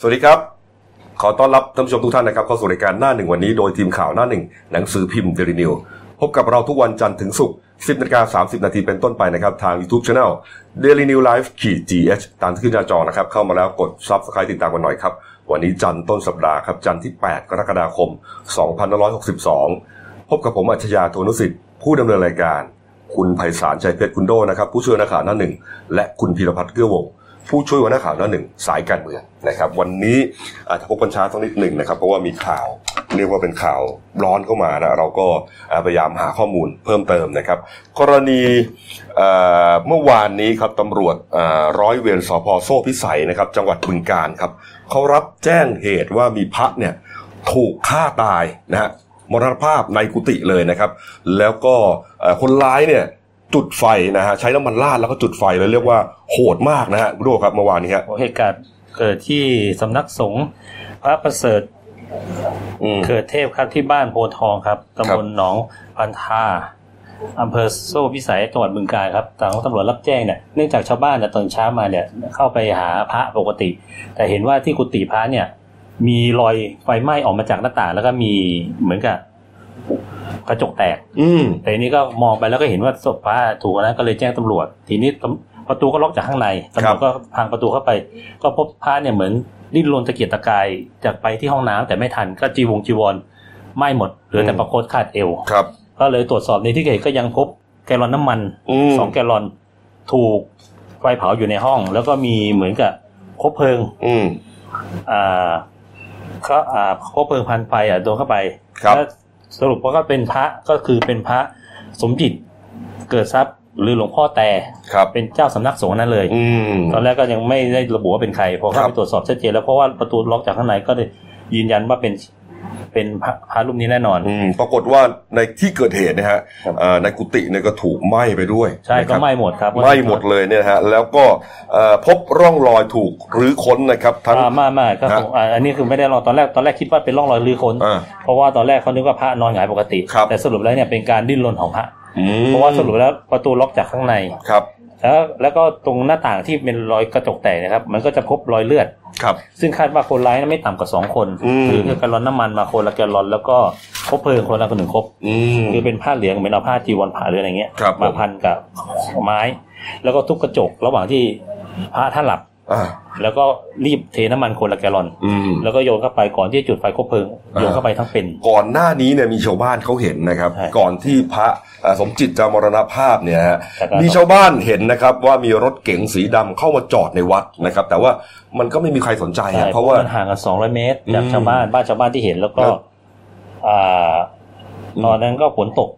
สวัสดีครับ ขอต้อนรับท่านผู้ชมทุกท่านนะครับเข้าสู่รายการหน้าหนึ่งวันนี้โดยทีมข่าวหน้าหนึ่งหนังสือพิมพ์เดลินิวพบกับเราทุกวันจันทร์ถึงศุกร์10นาฬิกา30 นาทีเป็นต้นไปนะครับ ทาง YouTube Channel Daily New Life ขีด GH ตามที่ขึ้นหน้าจอนะครับ เข้ามาแล้วกด Subscribe ติดตามกันหน่อยครับ วันนี้จันทร์ต้นสัปดาห์ครับ จันทร์ที่ 8 กรกฎาคม 2562 พบกับผมอัจฉริยะโทนุสิทธิ์ผู้ดำเนินรายการ คุณไพศาลชัยเพชรคุณโดนะครับผู้ช่วยนักข่าวหน้าหนึ่งและคุณพีรพัฒน์เกื้อวงศ์ ผู้ช่วยหัวหน้าข่าวหน้าหนึ่งสายการเมืองนะครับ วันนี้อาจจะพบกันช้าสักนิดหนึ่งนะครับ เพราะว่ามีข่าวเรียกว่าเป็นข่าวร้อนเข้ามานะเราก็พยายามหาข้อมูลเพิ่มเติมนะครับ กรณีเมื่อวานนี้ครับตำรวจร้อยเวรสพโซ่พิสัยนะครับ จังหวัดบึงกาฬครับเขารับแจ้งเหตุว่ามีพระเนี่ยถูกฆ่าตายนะฮะมรณภาพในกุฏิเลยนะครับ แล้วก็คนร้ายเนี่ย จุดไฟนะฮะใช้น้ำมันราดแล้วก็จุดไฟเลยเรียกว่าโหดมากนะฮะคุณโดครับเมื่อวานนี้ฮะเหตุการณ์เกิดที่สำนักสงฆ์พระประเสริฐอืมเกิดเทพครับที่บ้านโพธิ์ทองครับตำบลหนองพันธาอำเภอโซ่พิสัยจังหวัดบึงกาฬครับทางตำรวจรับแจ้งเนี่ยเนื่องจากชาวบ้านเนี่ยตอนเช้ามาเนี่ยเข้าไปหาพระปกติ แต่เห็นว่าที่กุฏิพระเนี่ย มีรอยไฟไหม้ออกมาจากหน้าต่างแล้วก็มีเหมือนกับ กระจกแตก อืมแต่ทีนี้ก็มองไปแล้วก็เห็นว่าศพพระถูกแล้วก็เลยแจ้งตำรวจ ทีนี้ตำประตูก็ล็อกจากข้างในตำรวจก็พังประตูเข้าไป ก็พบพระเนี่ยเหมือนดิ้นรนตะเกียกตะกายจากไปที่ห้องน้ำแต่ไม่ทันก็จีวงจีวรไหม้หมดเหลือแต่ประโคตขาดเอวครับ ก็เลยตรวจสอบในที่เกิดเหตุก็ยังพบแกลลอนน้ำมันอืมสองแกลลอนถูกไฟเผาอยู่ในห้อง แล้วก็มีเหมือนกับคบเพลิง อืมอ่าก็อ่าคบเพลิงพันไฟอะโดนเข้าไปครับแล้ว สรุปว่าก็เป็นพระก็คือเป็นพระสมจิตเกิดทรัพย์หรือหลวงพ่อแต่ครับเป็นเจ้าสำนักสงฆ์นั่นเลยอืมตอนแรกก็ยังไม่ได้ระบุว่าเป็นใครพอเข้าครัไปบตรวจสอบชัดเจนแล้วเพราะว่าประตูล็อกจากข้างในก็เลยยืนยันว่าเป็น เป็นพระพระรูปนี้แน่นอน อืมปรากฏว่าในที่เกิดเหตุนะฮะครับเอ่อในกุฏิเนี่ยก็ถูกไหม้ไปด้วย ใช่นะคก็รับไหม้หมดครับไหม้หมดเลยเนี่ยนะฮะแล้วก็เอ่อพบร่องรอยถูกรื้อค้นนะครับทั้งอ่ามามาก็ฮะคงอ่าอันนี้คือไม่ได้ลองตอนแรกตอนแรกคิดว่าเป็นร่องรอยลื้อค้นอ่าเพราะว่าตอนแรกเขานึกว่าพระนอนหงายปกติครับแต่สรุปแล้วเนี่ยเป็นการดิ้นรนของพระอืมเพราะว่าสรุปแล้วประตูล็อกจากข้างในครับ แล้วแล้วก็ตรงหน้าต่างที่เป็นรอยกระจกแตกนะครับ มันก็จะพบรอยเลือด ครับ ซึ่งคาดว่าคนร้ายนั้นไม่ต่ำกว่าสองคนอืมคือแกลลอนน้ำมันมาคนละแกลลอน แล้วก็คบเพลิงคนละคนหนึ่งคบ อืม คือเป็นผ้าเหลืองเหมือนเอาผ้าจีวรผ่าหรืออะไรเงี้ยครับผม มาพันกับไม้ แล้วก็ทุบกระจกระหว่างที่พระท่านหลับอ่า แล้วก็รีบเทน้ำมันคนละแกลลอนอืมแล้วก็โยนเข้าไปก่อนที่จะจุดไฟคบเพลิงอ่าโยนเข้าไปทั้งเป็น ก่อนหน้านี้เนี่ยมีชาวบ้านเขาเห็นนะครับใช่ก่อนที่พระเอ่อสมจิตจะมรณภาพเนี่ยฮะแต่ก็มีชาวบ้านเห็นนะครับ ว่ามีรถเก๋งสีดำเข้ามาจอดในวัดนะครับ แต่ว่ามันก็ไม่มีใครสนใจใช่อะเพราะว่ามันห่างกันสองร้อยเมตรจากอืมชาวบ้านบ้านชาวบ้านที่เห็นแล้วก็ครับอ่าตอนนั้นก็ฝนตกค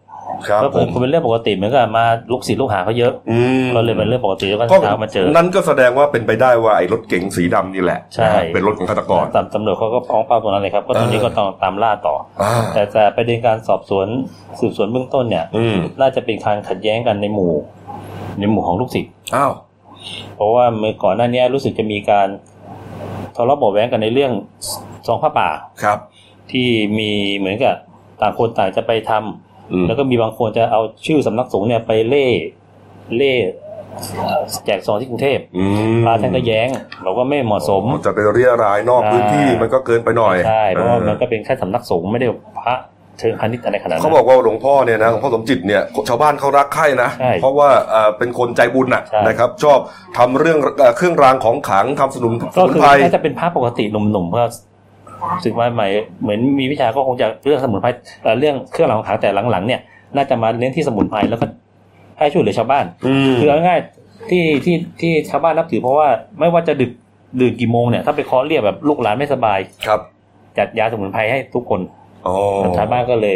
รับ ก็ผเป็นมเป็นเรื่องปกติเหมือนกับมาลูกศิษย์ลูกหาเขาเยอะอืมก็เลยเป็นเรื่องปกติแล้วก็ก็เช้ามาเจอ นั่นก็แสดงว่าเป็นไปได้ว่าไอ้รถเก๋งสีดำนี่แหละใช่เป็นรถของฆาตกรตำตำรวจเขาก็ฟ้องเป้าตรงนั้นเลยครับก็ตอนนี้เออก็ต้องตามล่าต่ออ่าแต่แต่ประเด็นการสอบสวนสืบสวนเบื้องต้นเนี่ยอืมน่าจะเป็นการขัดแย้งกันในหมู่ ในหมู่ของลูกศิษย์อ้าวเพราะว่าเมื่อก่อนหน้านี้รู้สึกจะมีการทะเลาะเบาะแว้งกันในเรื่องซองผ้าป่าครับ ที่มีเหมือนกับต่างคนต่างจะไปทำอืม แล้วก็มีบางคนจะเอาชื่อสำนักสงฆ์เนี่ยไปเล่เล่แจกซองที่กรุงเทพอืมพระท่านก็แย้งบอกว่าไม่เหมาะสม จะไปเรียรายนอกใช่พื้นที่มันก็เกินไปหน่อยใช่เพราะว่ามันเอก็เป็นแค่สำนักสงฆ์ไม่ได้พระเชิงพาณิชย์อะไรขนาดอนั้นเขาบอกว่าหลวงพ่อเนี่ยนะหลวงพ่อสมจิตเนี่ยชาวบ้านเขารักใคร่นะใช่เพราะว่าเอ่อเป็นคนใจบุญน่ะใช่นะครับ ชอบทำเรื่องเอ่อเครื่องรางของขลังทำสมุนสก็มุนคือไพรถ้าจะเป็นพระปกติหนุ่มๆก็รู้ สึกว่าใหม่เหมือนมีวิชาก็คงจะเรื่องสมุนไพรเอ่อเรื่องเครื่องรางของขลังแต่หลังๆ เนี่ย น่าจะมาเน้นที่สมุนไพรแล้วก็ให้ช่วยเหลือชาวบ้านอืมคือเอาง่ายๆที่ที่ที่ชาวบ้านนับถือเพราะว่าไม่ว่าจะดึกดื่นกี่โมงเนี่ยถ้าไปเคาะเรียกแบบลูกหลานไม่สบายครับ จัดยาสมุนไพรให้ทุกคนอ๋อชาวบ้านก็เลย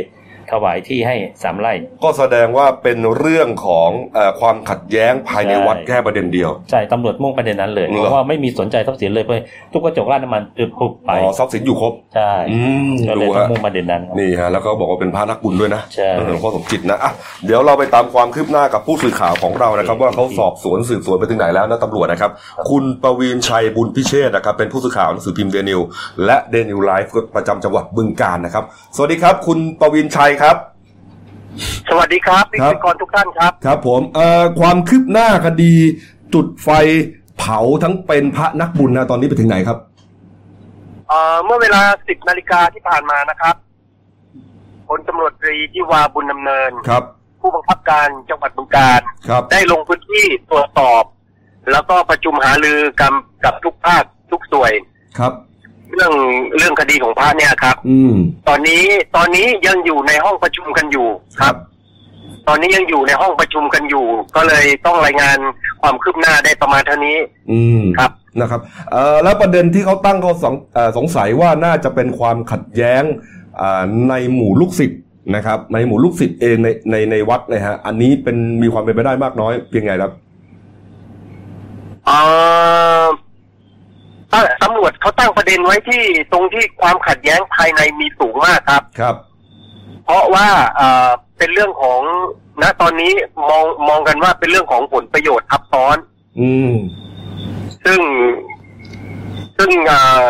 ถวายที่ให้สามไร่ ก็แสดงว่าเป็นเรื่องของเออความขัดแย้งภายในใช่วัดแค่ประเด็นเดียว ใช่ตำรวจมุ่งประเด็นนั้นเลยเหรอเพราะว่าไม่มีสนใจทรัพย์สินเลยเพราะทุกกระจกราดน้ำมันอึบพุบไปอ๋อทรัพย์สินอยู่ครบใช่อืมก็เลดูยต้องฮะมุ่งประเด็นนั้นครับนี่ฮะแล้วก็บอกว่าเป็นพระนักบุญด้วยนะใช่เออหลวงพ่อสมจิตนะอะเดี๋ยวเราไปตามความคืบหน้ากับผู้สื่อข่าวของเรานะครับ ว่าเขาสอบสวนสืบสวนไปถึงไหนแล้วนะตำรวจนะครับ คุณประวีนชัยบุญพิเชษนะครับเป็นผู้สื่อข่าวหนังสือพิมพ์เดนิวและเดนิวไลฟ์ประจำจังหวัดบึงกาฬนะครับ สวัสดีครับ คุณประวีนชัยครับ สวัสดีครับพิครับธีกรทุกท่านครับ ครับ ผมเอ่อความคืบหน้าคดี จุดไฟเผาทั้งเป็นพระนักบุญนะตอนนี้ไปถึงไหนครับเอ่อเมื่อเวลา10นาฬิกาที่ผ่านมานะครับพลตำรวจตรีที่วาบุญดำเนินครับ ผู้บังคับการจังหวัดบึงการครับ ได้ลงพื้นที่ตรวจสอบ แล้วก็ประชุมหารือกับกับทุกภาคทุกส่วนครับ เรื่องเรื่องคดีของพระเนี่ยครับ อืม ตอนนี้ตอนนี้ยังอยู่ในห้องประชุมกันอยู่ครับ ตอนนี้ยังอยู่ในห้องประชุมกันอยู่ ก็เลยต้องรายงานความคืบหน้าได้ประมาณเท่านี้ อืมครับนะครับเอ่อแล้วประเด็นที่เขาตั้งเขาสงเอ่อสงสัยว่าน่าจะเป็นความขัดแย้งอ่าในหมู่ลูกศิษย์นะครับ ในหมู่ลูกศิษย์เองในในในวัดนะฮะ อันนี้เป็นมีความเป็นไปได้มากน้อยเพียงไงครับ เอ่อตั้งตำร วจเขาตั้งประเด็นไว้ที่ตรงที่ความขัดแย้งภายในมีสูงมากครับ ครับ เพราะว่าเอ่อเป็นเรื่องของณตอนนี้มองมองกันว่าเป็นเรื่องของผลประโยชน์ทับซ้อน อืม ซึ่งซึ่งเอ่อ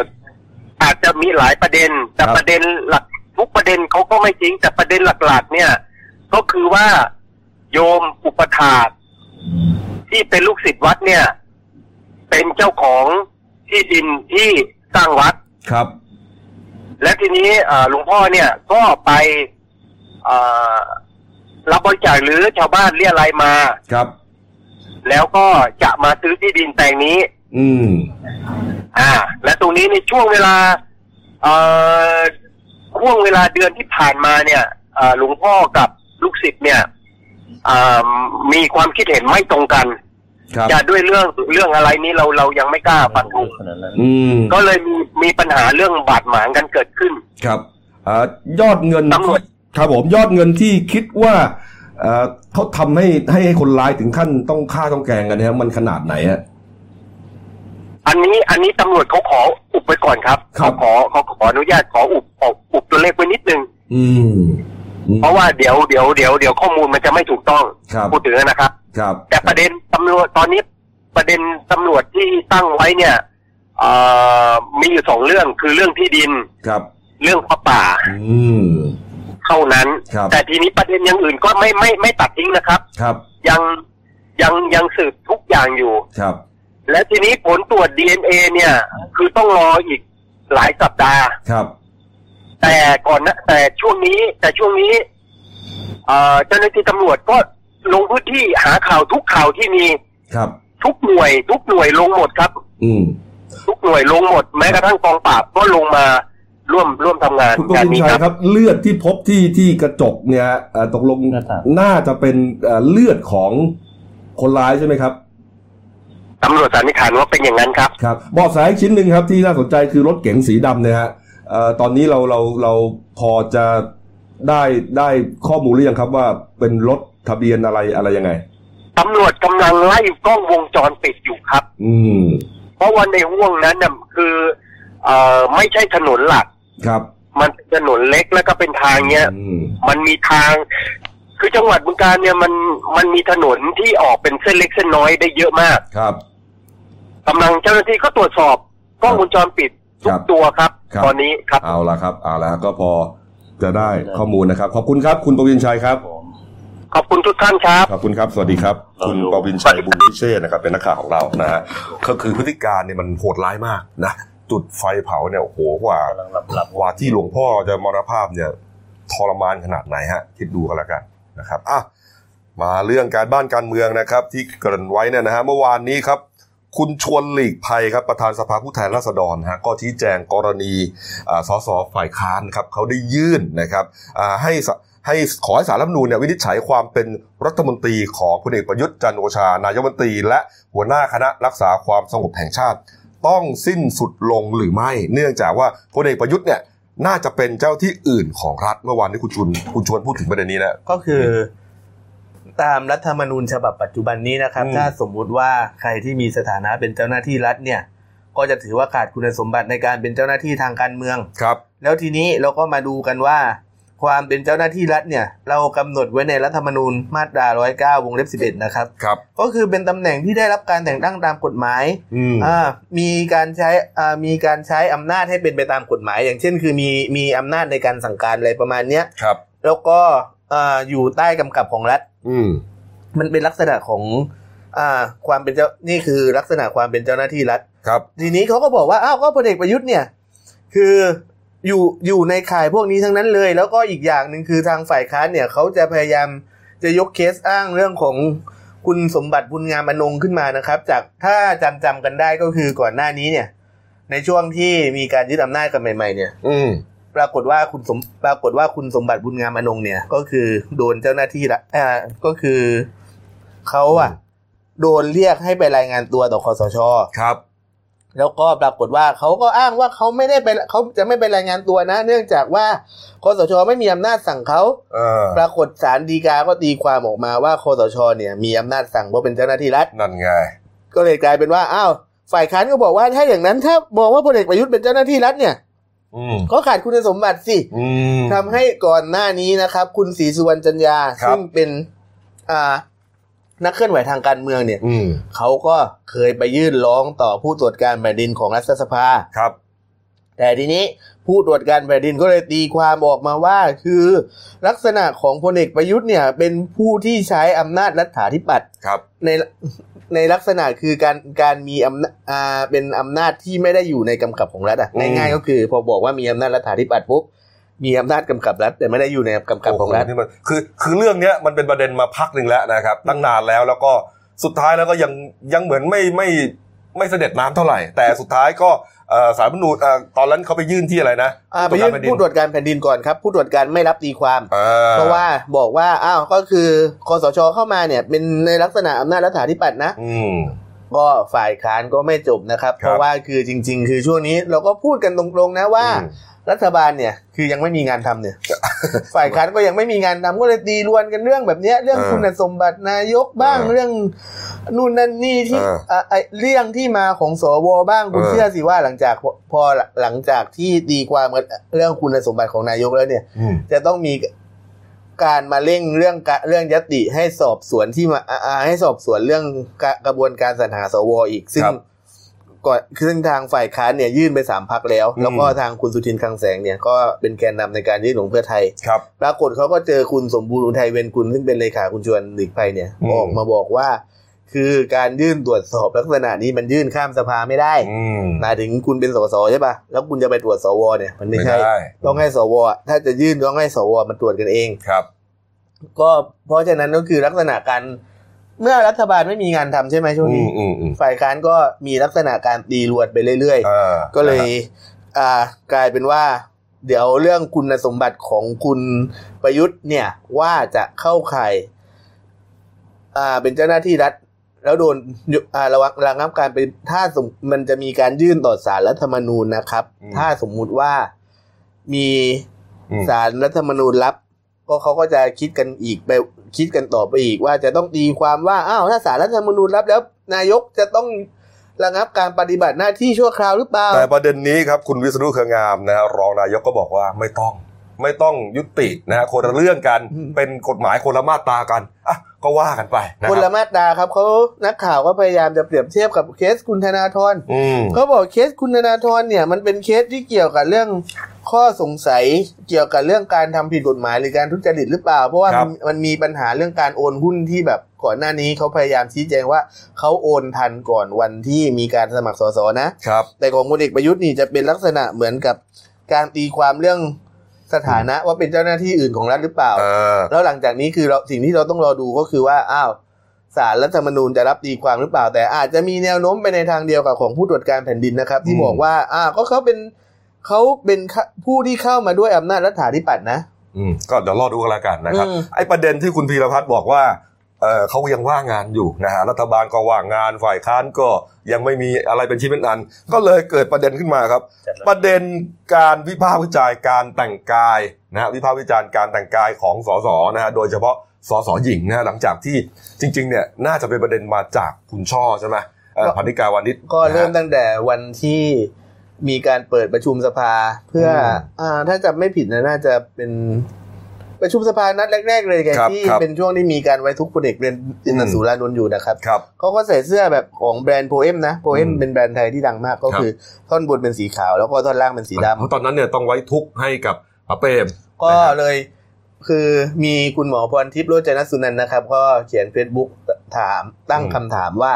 อาจจะมีหลายประเด็น แต่ครับ ประเด็นหลักทุกประเด็นเขาก็ไม่จริง แต่ประเด็นหลักๆ เนี่ย ก็คือว่าโยมอุปถากที่เป็นลูกศิษย์วัดเนี่ย เป็นเจ้าของ ที่ดินที่สร้างวัด ครับ และทีนี้เอ่อหลวงพ่อเนี่ยก็ไปเอ่อรับบริจาคหรือชาวบ้านเรียอะไรยมา ครับ แล้วก็จะมาซื้อที่ดินแปลงนี้ อืม อ่า และตรงนี้ในช่วงเวลาเอ่อช่วงเวลาเดือนที่ผ่านมาเนี่ยเอ่อหลวงพ่อกับลูกศิษย์เนี่ยอ่ามีความคิดเห็นไม่ตรงกันครับ จะด้วยเรื่องเรื่องอะไรนี้เราเรายังไม่กล้าฟันธงขนาดนั้นอืมก็เลยมีมีปัญหาเรื่องบาดหมางกันเกิดขึ้น ครับอ่ายอดเงินตำรวจครับผมยอดเงินที่คิดว่าเอ่อเขาทำให้ให้ให้คนร้ายถึงขั้นต้องฆ่าต้องแกล้งกันเนี่ยมันขนาดไหนฮะอันนี้อันนี้ตำรวจเขาขออุบไว้ก่อนครับครัเขาบขอเขาขออนุญาตขออุบอุบอุบตัวเลขไว้นิดนึง อืมอืม เพราะว่าเดี๋ยวเดี๋ยวเดี๋ยวเดี๋ยวข้อมูลมันจะไม่ถูกต้องครับพูดถึงนะครับ ครับ แต่ประเด็นตำรวจตอนนี้ประเด็นตำรวจที่ตั้งไว้เนี่ยเอ่อมีอยู่สองเรื่องคือเรื่องที่ดินครับ เรื่องพระป่าอืมเท่านั้นครับแต่ทีนี้ประเด็นอย่างอื่นก็ไม่ไม่ไม่ตัดทิ้งนะครับ ครับ ยังยังยังสืบทุกอย่างอยู่ครับ และทีนี้ผลตรวจ DNA เนี่ย คือต้องรออีกหลายสัปดาห์ครับ แต่ก่อนนะแต่ช่วงนี้ แต่ช่วงนี้เอ่อเจ้าหน้าที่ตำรวจก็ลงพื้นที่หาข่าวทุกข่าวที่มีครับ ทุกหน่วย ทุกหน่วยลงหมดครับ อืมทุกหน่วยลงหมดแม้กระทั่งกองปราบก็ลงมาร่วมร่วมทำงานคุณปงานวินนี้ชัยครับครับ เลือดที่พบที่ที่กระจกเนี่ยเอ่อตกลงหน้าต่างน่าจะเป็นเอ่อเลือดของคนร้ายใช่ไหมครับตำรวจสันนิษฐานว่าเป็นอย่างนั้นครับครับเบาะแสอีกชิ้นหนึ่งครับที่น่าสนใจคือรถเก๋งสีดำเนี่ยฮะเอ่อ ตอนนี้เราเราเราพอจะได้ได้ข้อมูลหรือยังครับว่าเป็นรถทะเบียนอะไรอะไรยังไงตำรวจกำลังไล่กล้องวงจรปิดอยู่ครับ อืม เพราะว่าในห่วงนั้นน่ะคือ เอ่อไม่ใช่ถนนหลักครับ มันเป็นถนนเล็กแล้วก็เป็นทางเนี้ยอืม มันมีทาง คือจังหวัดบึงการเนี่ยมันมันมีถนนที่ออกเป็นเส้นเล็กเส้นน้อยได้เยอะมากครับ กำลังเจ้าหน้าที่ก็ตรวจสอบกล้องวงจรปิดทุครักบ ตัวครับครับ ตอนนี้ครับเอาละครับเอาละก็พอจะได้ข้อมูลนะครับ ขอบคุณครับ คุณปวินชัยครับผมขอบคุณทุกท่านครับ ขอบคุณครับ สวัสดีครับเราคุณดูปวินชัยบุญพิเชษนะครับ เป็นนักข่าวของเรานะฮะก็คือพฤติการเนี่ยมันโหดร้ายมากนะ จุดไฟเผาเนี่ยโอ้โหกว่ากำลังหลับหลับกว่าที่หลวงพ่อจะมรณภาพเนี่ยทรมานขนาดไหนฮะ คิดดูกันแล้วกันนะครับ อะ มาเรื่องการบ้านการเมืองนะครับ ที่เกริ่นไว้เนี่ยนะฮะ เมื่อวานนี้ครับ คุณชวนหลีกภัยครับประธานสภาผู้แทนราษฎรฮะก็ชี้แจงกรณีอ่าสสฝ่ายค้านครับเขาได้ยื่นนะครับให้ให้ขอให้สารรัฐมนูญเนี่ยวินิจฉัยความเป็นรัฐมนตรีของพลเอกประยุทธ์จันโอชานายกรัฐมนตรี และหัวหน้าคณะรักษาความสงบแห่งชาติ ต้องสิ้นสุดลงหรือไม่ เนื่องจากว่าพลเอกประยุทธ์เนี่ยน่าจะเป็นเจ้าที่อื่นของรัฐเมื่อวานที่คุณชวนคุณชวนพูดถึงประเด็นนี้นะก็คือ ตามรัฐธรรมนูญฉบับปัจจุบันนี้นะครับอืมถ้าสมมุติว่าใครที่มีสถานะเป็นเจ้าหน้าที่รัฐเนี่ย ก็จะถือว่าขาดคุณสมบัติในการเป็นเจ้าหน้าที่ทางการเมืองครับ แล้วทีนี้เราก็มาดูกันว่า ความเป็นเจ้าหน้าที่รัฐเนี่ย เรากำหนดไว้ในรัฐธรรมนูญมาตรา109วงเล็บ11นะครับครับก็คือเป็นตำแหน่งที่ได้รับการแต่งตั้งตามกฎหมายอืมอ่ามีการใช้อ่ามีการใช้อำนาจให้เป็นไปตามกฎหมาย อย่างเช่น คือมีมีอำนาจในการสั่งการอะไรประมาณเนี้ยครับแล้วก็ อ่าอยู่ใต้กำกับของรัฐ อืม มันเป็นลักษณะของ อ่า ความเป็นเจ้านี่คือลักษณะความเป็นเจ้าหน้าที่รัฐ ครับ ทีนี้เขาก็บอกว่าอ้าวก็พลเอกประยุทธ์เนี่ย คืออยู่อยู่ในข่ายพวกนี้ทั้งนั้นเลย แล้วก็อีกอย่างหนึ่งคือทางฝ่ายค้านเนี่ยเขาจะพยายามจะยกเคสอ้างเรื่องของคุณสมบัติบุญงามอนงขึ้นมานะครับ จากถ้าจำจำกันได้ก็คือก่อนหน้านี้เนี่ย ในช่วงที่มีการยึดอำนาจกันใหม่ ๆ เนี่ย อืม ปรากฏว่าคุณสมปรากฏว่าคุณสมบัติบุญงามอนงเนี่ย ก็คือโดนเจ้าหน้าที่ละอ่าก็คือเขาอะ โดนเรียกให้ไปรายงานตัวต่อคอสชครับ แล้วก็ปรากฏว่าเขาก็อ้างว่าเขาไม่ได้ไปเขาจะไม่ไปรายงานตัวนะ เนื่องจากว่าคอสชไม่มีอำนาจสั่งเขาเออปรากฏศาลฎีกาก็ตีความออกมาว่าคอสชเนี่ย มีอำนาจสั่งเพราะเป็นเจ้าหน้าที่รัฐนั่นไง ก็เลยกลายเป็นว่าอ้าวฝ่ายค้านก็บอกว่าถ้าอย่างนั้นถ้ามองว่าพลเอกประยุทธ์เป็นเจ้าหน้าที่รัฐเนี่ยอืม ก็ขาดคุณสมบัติสิอืมทำให้ก่อนหน้านี้นะครับ คุณศรีสุวรรณจันยาครับซึ่งเป็นอ่านักเคลื่อนไหวทางการเมืองเนี่ยอืมเขาก็เคยไปยื่นร้องต่อผู้ตรวจการแผ่นดินของรัฐสภาครับ แต่ทีนี้ ผู้ตรวจการแผ่นดินก็เลยตีความออกมาว่า คือลักษณะของพลเอกประยุทธ์เนี่ยเป็นผู้ที่ใช้อำนาจรัฐาธิปัตย์ครับในในลักษณะคือการการมีอำนาจอ่าเป็นอำนาจที่ไม่ได้อยู่ในกำกับของรัฐอะอืมง่ายๆก็คือ พอบอกว่ามีอำนาจรัฐาธิปัตย์ปุ๊บมีอำนาจกำกับรัฐแต่ไม่ได้อยู่ในกำกับของรัฐโโหนี่มันคือคือเรื่องเนี้ยมันเป็นประเด็นมาพักหนึ่งแล้วนะครับตั้งนานแล้วแล้วก็สุดท้ายแล้วก็ยังยังเหมือนไม่ไม่ไม่เสด็จน้ำเท่าไหร่ แต่สุดท้ายก็เอ่อ สารรัฐธรรมนูญเอ่อตอนนั้นเขาไปยื่นที่อะไรนะอ่าไปยื่นแผ่ดิผู้ตรวจการแผ่นดินก่อนครับ ผู้ตรวจการไม่รับตีความอ่เพราะว่าบอกว่าอ้าวก็คือคอสชเข้ามาเนี่ย เป็นในลักษณะอำนาจรัฐาธิปัตย์นะอืมก็ฝ่ายค้านก็ไม่จบนะครับครับ เพราะว่าคือจริง ๆ คือช่วงนี้เราก็พูดกันตรงๆนะว่าอืม รัฐบาลเนี่ยคือยังไม่มีงานทำเนี่ย ฝ่ายค้านก็ยังไม่มีงานทำก็เลยตีรวนกันเรื่องแบบเนี้ยเรื่องเออคุณสมบัตินายกบ้างเออเรื่องนู่นนั่นนี่ที่เอออะไอ้เรื่องที่มาของสวบ้างคุณเออเชื่อสิว่าหลังจากพอพอหลังจากที่ตีความกันเรื่องคุณสมบัติของนายกแล้วเนี่ยอืมจะต้องมีการมาเร่งเรื่องกะเรื่องยติให้สอบสวนที่มาอ่าอ่าให้สอบสวนเรื่องกะกระบวนการสรรหาสวอีกซึ่งครับ ก่อนซึ่งทางฝ่ายค้านเนี่ยยื่นไปสามพักแล้วอืมแล้วก็ทางคุณสุทินคลังแสงเนี่ยก็เป็นแกนนำในการยื่นของเพื่อไทยครับปรากฏเขาก็เจอคุณสมบูรณ์อุทัยเวนกุลซึ่งเป็นเลขาคุณชวนหลีกภัยเนี่ยอืมออกมาบอกว่า คือการยื่นตรวจสอบลักษณะนี้มันยื่นข้ามสภาไม่ได้อืมหมายถึงคุณเป็นสสใช่ปะแล้วคุณจะไปตรวจสวเนี่ย มันไม่ใช่ไม่ได้ต้องให้สวอะถ้าจะยื่นต้องให้สวมันตรวจกันเองครับ ก็เพราะฉะนั้นก็คือลักษณะการ เมื่อรัฐบาลไม่มีงานทำใช่ไหมช่วงอืนี้มอืมอืมฝ่ายค้านก็มีลักษณะการตีรวดไปเรื่อยอ่าๆก็เลยอ่ากลายเป็นว่า เดี๋ยวเรื่องคุณสมบัติของคุณประยุทธ์เนี่ย ว่าจะเข้าข่ายอ่าเป็นเจ้าหน้าที่รัฐ แล้วโดนยุอ่าระวังระงับการเป็นถ้าสมมันจะมีการยื่นต่อศาลรัฐธรรมนูญนะครับอืมถ้าสมมุติว่ามีอืมศาลรัฐธรรมนูญรับก็เขาก็จะคิดกันอีกไป คิดกันต่อไปอีกว่าจะต้องตีความว่าอ้าวถ้าศาลรัฐธรรมนูญรับแล้ว นายกจะต้องระงับการปฏิบัติหน้าที่ชั่วคราวหรือเปล่า แต่ประเด็นนี้ครับคุณวิษณุเครืองามนะฮะรองนายกก็บอกว่าไม่ต้อง ไม่ต้องยุตินะฮะคนละเรื่องกันอืมเป็นกฎหมายคนละมาตรากันอะก็ว่ากันไปนะคนครัละบมาตราครับเขานักข่าวก็พยายามจะเปรียบเทียบกับเคสคุณธนาธรอืมเขาบอกเคสคุณธนาธรเนี่ย มันเป็นเคสที่เกี่ยวกับเรื่อง ข้อสงสัยเกี่ยวกับเรื่องการทำผิดกฎหมายหรือการทุจริตหรือเปล่า เพราะว่าครัมับนมันมีปัญหาเรื่องการโอนหุ้นที่แบบก่อนหน้านี้เขาพยายามชี้แจงว่าเขาโอนทันก่อนวันที่มีการสมัครสสนะ ครับ แต่ของพลเอกประยุทธ์นี่จะเป็นลักษณะเหมือนกับการตีความเรื่องสถานะว่าเป็นเจ้าหน้าที่อื่นของรัฐหรือเปล่า เออ แล้วหลังจากนี้คือเราสิ่งที่เราต้องรอดูก็คือว่าอ้าวสารรัฐธรรมนูญจะรับตีความหรือเปล่า แต่อาจจะมีแนวโน้มไปในทางเดียวกับของผู้ตรวจการแผ่นดินนะครับ ที่อืม บอกว่าอ้าวก็เขาเป็น เขาเป็นผู้ที่เข้ามาด้วยอำนาจรัฐาธิปัตย์นะ อืมก็เดี๋ยวรอดูกันแล้วกันนะครับอืมไอ้ประเด็นที่คุณพีรพัฒน์บอกว่าเออเขายังว่างงานอยู่นะฮะรัฐบาลก็ว่างงานฝ่ายค้านก็ยังไม่มีอะไรเป็นชิ้นเป็นอัน ก็เลยเกิดประเด็นขึ้นมาครับ ประเด็นการวิพากษ์วิจารณ์การแต่งกายนะฮะวิพากษ์วิจารณ์การแต่งกายของสสนะฮะโดยเฉพาะสสหญิงนะฮะหลังจากที่จริง ๆ เนี่ยน่าจะเป็นประเด็นมาจากคุณช่อใช่ไหมเอ่อก็พันธิกาวานิชก็เริ่มนะฮะตั้งแต่วันที่ มีการเปิดประชุมสภา เพื่ออมอ่าถ้าจำไม่ผิดนะน่าจะเป็นประชุมสภานัดแรก ๆ เลยไงครับที่ครับเป็นช่วงที่มีการไว้ทุกพลเอกเรียนอินทอืมสุรานนท์อยู่นะครับครับเขาก็ใส่เสื้อแบบของแบรนด์โพเอมนะโพเอมอืมเป็นแบรนด์ไทยที่ดังมากก็ครับคือท่อนบนเป็นสีขาว แล้วก็ท่อนล่างเป็นสีดำเพราะตอนนั้นเนี่ยต้องไว้ทุกข์ให้กับป๋าเปรมก็นะฮะเลยคือมีคุณหมอพรทิพย์โรจนสุนันท์นะครับ ก็เขียน Facebook ถามตั้งคำถามว่า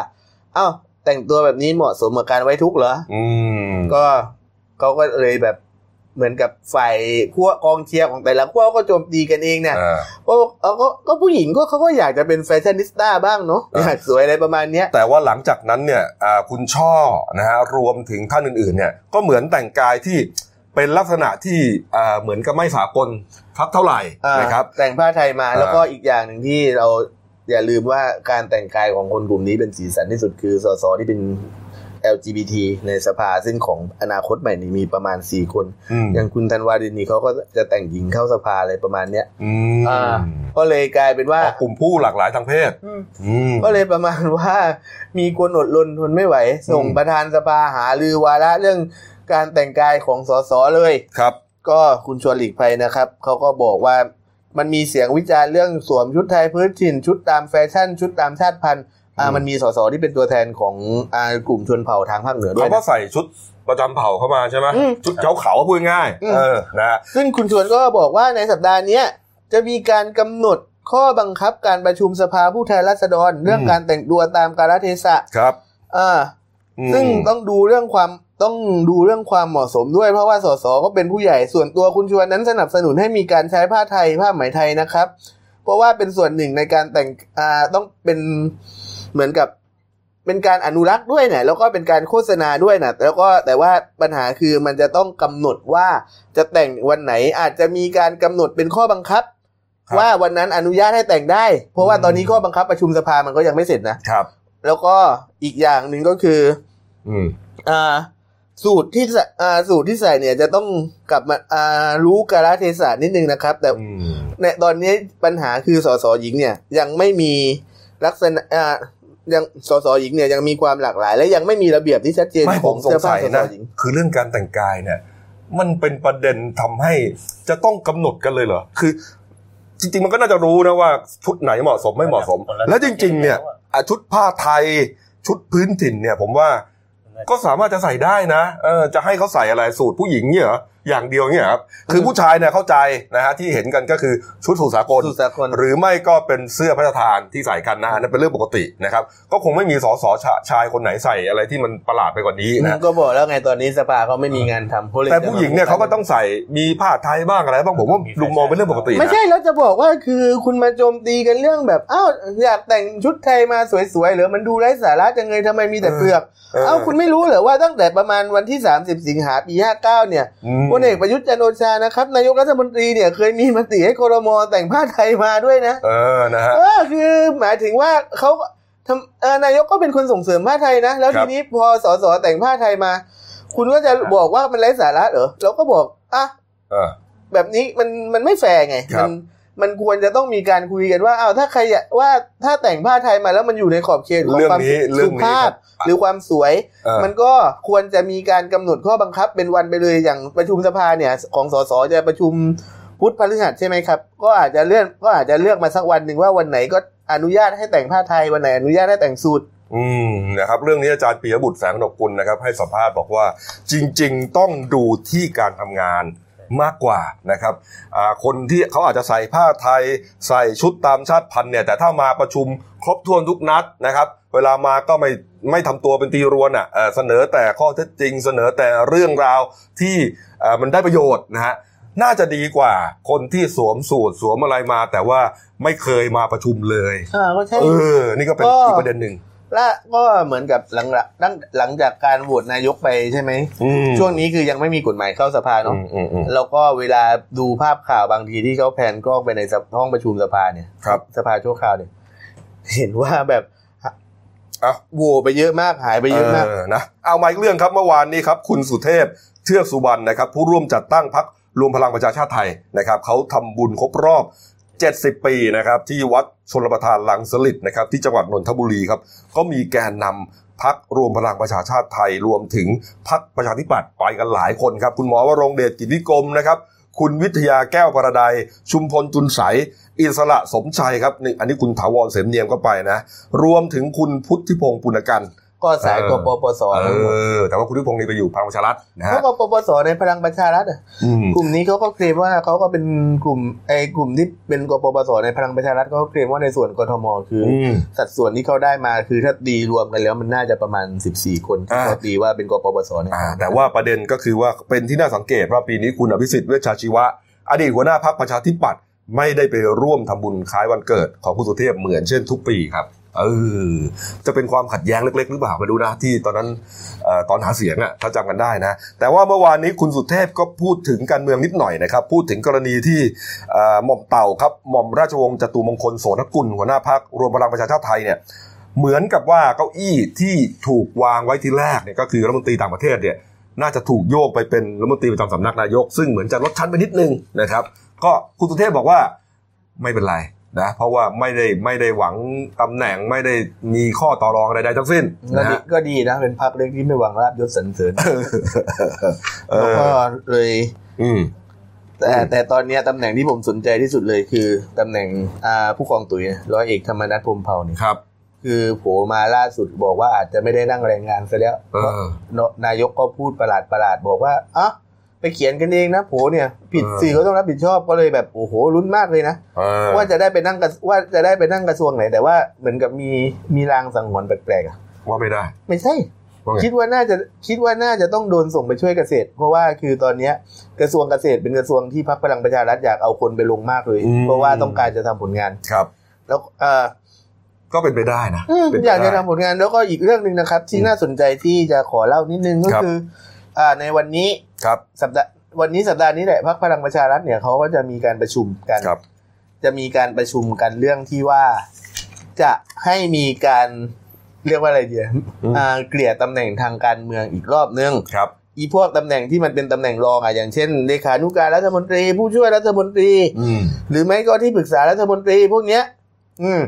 เอ้า แต่งตัวแบบนี้เหมาะสมกับการไว้ทุกข์เหรออืมก็เขาก็เลยแบบเหมือนกับฝ่ายขั้วกองเชียร์ของแต่ละขั้วก็โจมตีกันเองเนี่ยอ่าก็เอาก็ก็ผู้หญิงก็เขาก็อยากจะเป็นแฟชั่นนิสต้าบ้างเนาะอ่าอยากสวยอะไรประมาณเนี้ยแต่ว่าหลังจากนั้นเนี่ยอ่าคุณช่อนะฮะรวมถึงท่านอื่นๆเนี่ยก็เหมือนแต่งกายที่เป็นลักษณะที่อ่าเหมือนกับไม่สากลทักเท่าไหร่อ่านะครับแต่งผ้าไทยมาอ่าแล้วก็อีกอย่างหนึ่งที่เรา อย่าลืมว่าการแต่งกายของคนกลุ่มนี้เป็นสีสันที่สุดคือสสที่เป็น LGBT ในสภาซึ่งของอนาคตใหม่นี่มีประมาณ4คนอืมอย่างคุณธันวาดินนี่เขาก็จะแต่งหญิงเข้าสภาอะไรประมาณเนี้ยอืมอ่าก็เลยกลายเป็นว่าออกกลุ่มผู้หลากหลายทางเพศอืมอืมก็เลยประมาณว่ามีคนอดรนทนไม่ไหว ส่งอืมประธานสภาหาลือวาระเรื่องการแต่งกายของสสเลยครับ ก็คุณชวนหลีกภัยนะครับเขาก็บอกว่า มันมีเสียงวิจารณ์เรื่องสวมชุดไทยพื้นถิ่นชุดตามแฟชั่น ชุดตามชาติพันธุ์อ่าอืมมันมีสสที่เป็นตัวแทนของอ่ากลุ่มชนเผ่าทางภาคเหนือด้วเขายก็นะ ใส่ชุดประจำเผ่าเข้ามาใช่ไหมอืมชุดเขาเขาวพูดง่ายอืม เออนะฮะ ซึ่งคุณชวนก็บอกว่าในสัปดาห์เนี้ยจะมีการกำหนดข้อบังคับการประชุมสภาผู้แทนราษฎร เรื่องการแต่งตัวตามกาลเทศะครับอ่า อืมซึ่งต้องดูเรื่องความ ต้องดูเรื่องความเหมาะสมด้วย เพราะว่าสสก็เป็นผู้ใหญ่ส่วนตัวคุณชวนนั้นสนับสนุนให้มีการใช้ผ้าไทยผ้าไหมไทยนะครับ เพราะว่าเป็นส่วนหนึ่งในการแต่งอ่าต้องเป็นเหมือนกับเป็นการอนุรักษ์ด้วยเนี่ยแล้วก็เป็นการโฆษณาด้วยนะแล้วก็แต่ว่าปัญหาคือมันจะต้องกำหนดว่าจะแต่งวันไหนอาจจะมีการกำหนดเป็นข้อบังคับครับ ว่าวันนั้นอนุญาตให้แต่งได้ เพราะว่าตอนนี้ข้อบังคับประชุมสภามันก็ยังไม่เสร็จนะครับ แล้วก็อีกอย่างหนึ่งก็คือ อืมอ่า สูตรที่ใส่อ่าสูตรที่ใส่เนี่ยจะต้องกลับมาอ่ารู้กาลเทศะนิดนึงนะครับ แต่อืมในตอนนี้ปัญหาคือสสหญิงเนี่ยยังไม่มีลักษณะอ่ายังสสหญิงเนี่ยยังมีความหลากหลาย และยังไม่มีระเบียบที่ชัดเจนไม่ขผองมสเสื้งอผ้าสัยสสนะหญิงคือเรื่องการแต่งกายเนี่ย มันเป็นประเด็นทำให้จะต้องกำหนดกันเลยเหรอคือ จริง ๆ มันก็น่าจะรู้นะว่าชุดไหนเหมาะสมไม่เหมาะสม แล้วจริง ๆ เนี่ยอะชุดผ้าไทยชุดพื้นถิ่นเนี่ย ผมว่า ก็สามารถจะใส่ได้นะเออจะให้เขาใส่อะไรสูตรผู้หญิงเนี่ยเหรอ อย่างเดียวเนี่ยครับคือผู้ชายเนี่ยเข้าใจนะฮะที่เห็นกันก็คือชุดสูทสากลสุสากล หรือไม่ก็เป็นเสื้อพระราชทานที่ใส่กันนะอันนั้นเป็นเรื่องปกตินะครับก็คงไม่มีสสชาชายคนไหนใส่อะไรที่มันประหลาดไปกว่านี้นะก็บอกแล้วไงตอนนี้สภาเขาไม่มีงานทำเขาเลยแต่ผู้หญิงเนี่ยเขาก็ต้องใส่มีผ้าไทยบ้างอะไรบ้างผมว่าลุงมองเป็นเรื่องปกติไม่นะใช่แล้วจะบอกว่าคือคุณมาโจมตีกันเรื่องแบบอ้าวอยากแต่งชุดไทยมาสวยๆเหรือมันดูไร้สาระจังเลยทำไมมีแต่เปลือกเออเอ้าคุณไม่รู้เหรอว่าตั้งแต่ประมาณวันที่ 30 สิงหาปี59เนี่ยอืมพลเอกประยุทธ์จันทร์โอชานะครับนายกรัฐมนตรีเนี่ยเคยมีมติให้ครมแต่งผ้าไทยมาด้วยนะ เออนะฮะเออคือหมายถึงว่าเขาทำเออนายกก็เป็นคนส่งเสริมผ้าไทยนะ แล้วครัทีบนี้พอสสแต่งผ้าไทยมา คุณก็จะบอกว่ามันไร้สาระเหรอเราก็บอกอะเออแบบนี้มันมันไม่แฟร์ไงครัมับ มันควรจะต้องมีการคุยกันว่าอ้าวถ้าใครอยากว่าถ้าแต่งผ้าไทยมาแล้วมันอยู่ในขอบเขตของเรื่องความนี้เรื่สุองนี้ภาพครับหรือความสวยเออมันก็ควรจะมีการกำหนดข้อบังคับเป็นวันไปเลยอย่างประชุมสภาเนี่ย ของสสจะประชุมพุธพฤหัสใช่ไหมครับ ก็อาจจะเลื่อนก็อาจจะเลือกมาสักวันหนึ่งว่าวันไหนก็อนุญาตให้แต่งผ้าไทยวันไหนอนุญาตให้แต่งสูทอืมนะครับเรื่องนี้อาจารย์ปียบุตรแสงนกกุลนะครับ ให้สัมภาษณ์บอกว่าจริง ๆ ต้องดูที่การทำงาน มากกว่านะครับอ่าคนที่เขาอาจจะใส่ผ้าไทยใส่ชุดตามชาติพันธุ์เนี่ยแต่ถ้ามาประชุมครบถ้วนทุกนัดนะครับ เวลามาก็ไม่ไม่ทำตัวเป็นตีรวนอะเอ่อเสนอแต่ข้อเท็จจริง เสนอแต่เรื่องราวที่เอ่อมันได้ประโยชน์นะฮะน่าจะดีกว่าคนที่สวมสูทสวมอะไรมา แต่ว่าไม่เคยมาประชุมเลยอ่าก็ใช่เออนี่ก็เป็นก็อีกประเด็นหนึ่ง และก็เหมือนกับหลังหลังหลังจากการโหวตนายกไปใช่ไหมอืมช่วงนี้คือยังไม่มีกฎหมายเข้าสภาเนาะอืมอืมอืมแล้วก็เวลาดูภาพข่าวบางทีที่เขาแพนกล้องไปในห้องประชุมสภาเนี่ยครับสภาชั่วคราวเนี่ย เห็นว่าแบบเอ้าโหวไปเยอะมากหายไปเยอะมากเออนะเอามาอีกเรื่องครับเมื่อวานนี้ครับ คุณสุเทพเทือกสุวรรณนะครับ ผู้ร่วมจัดตั้งพรรครวมพลังประชาชาติไทยนะครับเขาทำบุญครบรอบ 70 ปีนะครับที่วัดชลประทานลังสลิดนะครับที่จังหวัดนนทบุรีครับก็มีแกนนำพักรวมพลังประชาชาติไทยรวมถึงพักประชาธิปัตย์ไปกันหลายคนครับ คุณหมอวรงเดชกิจวิกรมนะครับ คุณวิทยาแก้วประดัยชุมพลจุนใส อิสระสมชัยครับนี่อันนี้คุณถาวรเสมเนียมก็ไปนะ รวมถึงคุณพุทธิพงศ์ปุณกัน ก็สายเออกปปสเออแต่ว่าคุณทิพงศ์นี่ไปอยู่พลังประชารัฐนะเพฮะราะกปปสในพลังประชารัฐอะอืมกลุ่มนี้เขาก็เคลมว่าเขาก็เป็นกลุ่มไอ้กลุ่มที่เป็นกปปสในพลังประชารัฐเขาก็เคลมว่าในส่วนกทมคือออืมสัดส่วนที่เขาได้มาคือถ้าดีรวมกันแล้วมันน่าจะประมาณ 14 คนที่อ่าเขาตีว่าเป็นกปปสเนี่ยอ่าแต่ว่าประเด็นก็คือว่าเป็นที่น่าสังเกตว่าปีนี้คุณอภิสิทธิ์เวชชาชีวะ อดีตหัวหน้าพรรคประชาธิปัตย์ไม่ได้ไปร่วมทำบุญคล้ายวันเกิดของคุณสุเทพเหมือนเช่นทุกปีครับ เออจะเป็นความขัดแย้งเล็ก ๆ หรือเปล่ามาดูนะที่ตอนนั้นอตอนหาเสียงอะถ้าจำกันได้นะ แต่ว่าเมื่อวานนี้คุณสุเทพก็พูดถึงการเมืองนิดหน่อยนะครับ พูดถึงกรณีที่หม่อมเต่าครับหม่อมราชวงศ์จตุมงคลโสนกุลหัวหน้าพรรครวมพลังประชาชาติไทยเนี่ยเหมือนกับว่าเก้าอี้ที่ถูกวางไว้ที่แรกเนี่ยก็คือรัฐมนตรีต่างประเทศเนี่ยน่าจะถูกโยกไปเป็นรัฐมนตรีประจำสำนักนายก ซึ่งเหมือนจะลดชั้นไปนิดนึงนะครับ ก็คุณสุเทพบอกว่าไม่เป็นไร นะเพราะว่าไม่ได้ไม่ได้หวังตำแหน่งไม่ได้มีข้อต่อรองใดๆทั้งสิ้นก็นะดีฮะก็ดีนะเป็นพรรคเล็กที่ไม่หวังลาบยศสรรเสริญเอแล้วอก็เลย อืมแต่แต่ตอนเนี้ยตำแหน่งที่ผมสนใจที่สุดเลยคือตำแหน่งอ่าผู้กองตุ๋ยร้อยเอกธรรมนัฐพรหมเผ่าเนี่ยครับ คือโผล่มาล่าสุดบอกว่าอาจจะไม่ได้นั่งแรงงานซะแล้วเออนายกก็พูดประหลาดประหลาดบอกว่าอะ ไปเขียนกันเองนะโผเนี่ย ผิดเออสื่อก็ต้องรับผิดชอบก็เลยแบบโอ้โหลุ้นมากเลยนะเออว่าจะได้ไปนั่งกระว่าจะได้ไปนั่งกระทรวงไหน แต่ว่าเหมือนกับมีมีรางสังหรณ์แปลกๆอะว่าไม่ได้ ไม่ใช่ว่าไงคิดว่าน่าจะคิดว่าน่าจะต้องโดนส่งไปช่วยเกษตร เพราะว่าคือตอนเนี้ยกระทรวงเกษตรเป็นกระทรวงที่พรรคพลังประชารัฐอยากเอาคนไปลงมากเลย เพราะว่าต้องการจะทำผลงานครับ แล้วเออก็เป็นไปได้นะอืมเป็นไปอยากจะได้ทำผลงานแล้วก็อีกเรื่องหนึ่งนะครับ ที่อืมน่าสนใจที่จะขอเล่านิดนึงก็ครับคืออ่า ในวันนี้ครับสัปดาห์วันนี้สัปดาห์นี้แหละพรรคพลังประชารัฐเนี่ยเขาก็จะมีการประชุมกันครับ จะมีการประชุมกันเรื่องที่ว่าจะให้มีการเรียกว่าอะไรเดียอืมอ่าเกลี่ยตำแหน่งทางการเมืองอีกรอบนึงครับอีพวกตำแหน่งที่มันเป็นตำแหน่งรองอะอย่างเช่นเลขานุการรัฐมนตรี ผู้ช่วยรัฐมนตรีอืมหรือไม่ก็ที่ปรึกษารัฐมนตรีพวกเนี้ย อืม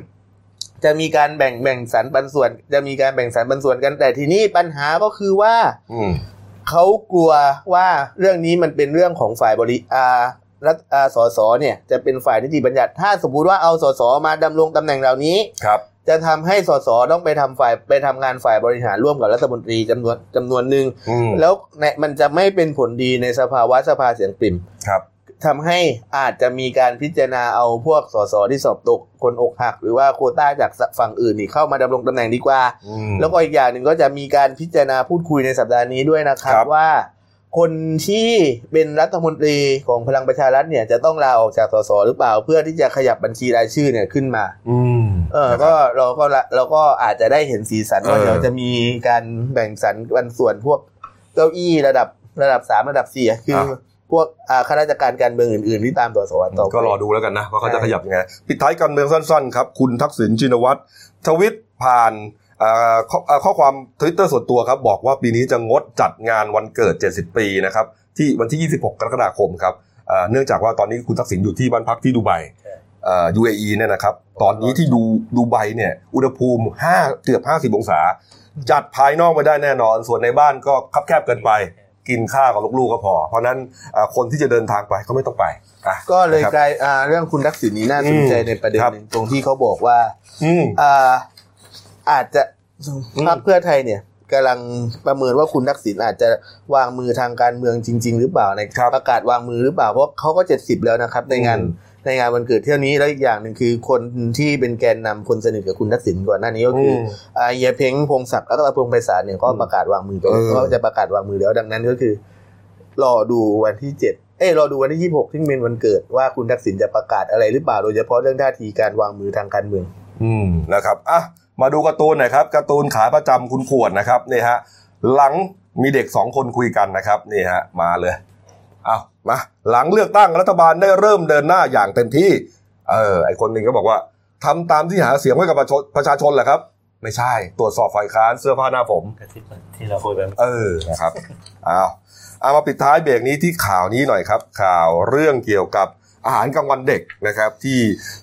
จะมีการแบ่งแบ่งสรรปันส่วน จะมีการแบ่งสรรปันส่วนกันแต่ทีนี้ปัญหาก็คือว่า อืม เขากลัวว่าเรื่องนี้มันเป็นเรื่องของฝ่ายบริอารัฐอาสสเนี่ยจะเป็นฝ่ายนิติบัญญัติ ถ้าสมมติว่าเอาสสมาดำรงตำแหน่งเหล่านี้ครับ จะทำให้สสต้องไปทำฝ่ายไปทำงานฝ่ายบริหารร่วมกับรัฐมนตรีจำนวนจำนวนหนึ่งอืมแล้วในมันจะไม่เป็นผลดีในสภาวะสภาเสียงปริ่มครับ ทำให้อาจจะมีการพิจารณาเอาพวกสสที่สอบตกคนอกหัก หรือว่าโควต้าจากฝั่งอื่นนี่เข้ามาดำรงตำแหน่งดีกว่าอืมแล้วก็อีกอย่างหนึ่งก็จะมีการพิจารณาพูดคุยในสัปดาห์นี้ด้วยนะครับครับว่า คนที่เป็นรัฐมนตรีของพลังประชารัฐเนี่ยจะต้องลาออกจากสสหรือเปล่า เพื่อที่จะขยับบัญชีรายชื่อเนี่ยขึ้นมาอืมเออก็เราก็ละเราก็อาจจะได้เห็นสีสันว่าเออเดี๋ยวจะมีการแบ่งสรรปันส่วนพวกเก้าอี้ระดับระดับสามระดับสี่อะคืออ พวกอ่าข้าราชการการเมืองอื่นๆที่ตามตัวสวต่อไปก็รอดูแล้วกันนะว่าเขาจะใช่ขยับยังไงปิดท้ายการเมืองสั้นๆครับคุณทักษิณชินวัตรทวิตผ่านเอ่อข้อเอ่อข้อความทวิตเตอร์ส่วนตัวครับ บอกว่าปีนี้จะงดจัดงานวันเกิด 70 ปีนะครับที่วันที่ 26 กรกฎาคมครับเอ่อเนื่องจากว่าตอนนี้คุณทักษิณอยู่ที่บ้านพักที่ดูไบเอ่อ UAE เนี่ยนะครับ ตอนนี้ที่ดูดูไบเนี่ยอุณหภูมิ 5 เกือบ 50 องศา จัดภายนอกไม่ได้แน่นอน ส่วนในบ้านก็คับแคบเกินไป กินข้าวกับลูกๆก็พอ เพราะฉะนั้นเอ่อคนที่จะเดินทางไปก็ไม่ต้องไปอะก็เลยนะครับกลายอ่าเรื่องคุณทักษิณนี้น่าสนใจอืมในประเด็นครับหนึ่งตรงที่เขาบอกว่าอืมอ่าอาจจะอืมพรรคเพื่อไทยเนี่ยกำลังประเมินว่าคุณทักษิณอาจจะวางมือทางการเมืองจริง ๆ หรือเปล่าในครับประกาศวางมือหรือเปล่าเพราะเขาก็เจ็ดสิบแล้วนะครับ ในงานอืม ในงานวันเกิดเที่ยวนี้แล้วอีกอย่างหนึ่งคือคนที่เป็นแกนนำคนสนิทกับคุณทักษิณก่อนหน้านี้ก็คืออมอ่าเฮียเพ้งพงศักดิ์แล้วก็พงษ์ไพศาลเนี่ยก็ประกาศวางมือไปเออก็จะประกาศวางมือแล้วดังนั้นก็คือ รอดูวันที่เจ็ดเอ้ยรอดูวันที่ยี่หกที่เป็นวันเกิดว่าคุณทักษิณจะประกาศอะไรหรือเปล่าโดยเฉพาะเรื่องท่าทีการวางมือทางการเมือง อืมนะครับอะมาดูการ์ตูนหน่อยครับการ์ตูนขาประจำคุณขวดนะครับนี่ฮะหลังมีเด็กสองคนคุยกันนะครับนี่ฮะมาเลย เอามาหลังเลือกตั้งรัฐบาลได้เริ่มเดินหน้าอย่างเต็มที่ เออ ไอคนหนึ่งก็บอกว่าทำตามที่หาเสียงไว้กับประชาชนประชาชนแหละครับ ไม่ใช่ ตรวจสอบฝ่ายค้านเสื้อผ้าหน้าผมกระซิบที่เราคุยไปเออนะครับเอาเอามาปิดท้ายเบรกนี้ที่ข่าวนี้หน่อยครับ ข่าวเรื่องเกี่ยวกับอาหารกลางวันเด็กนะครับ ที่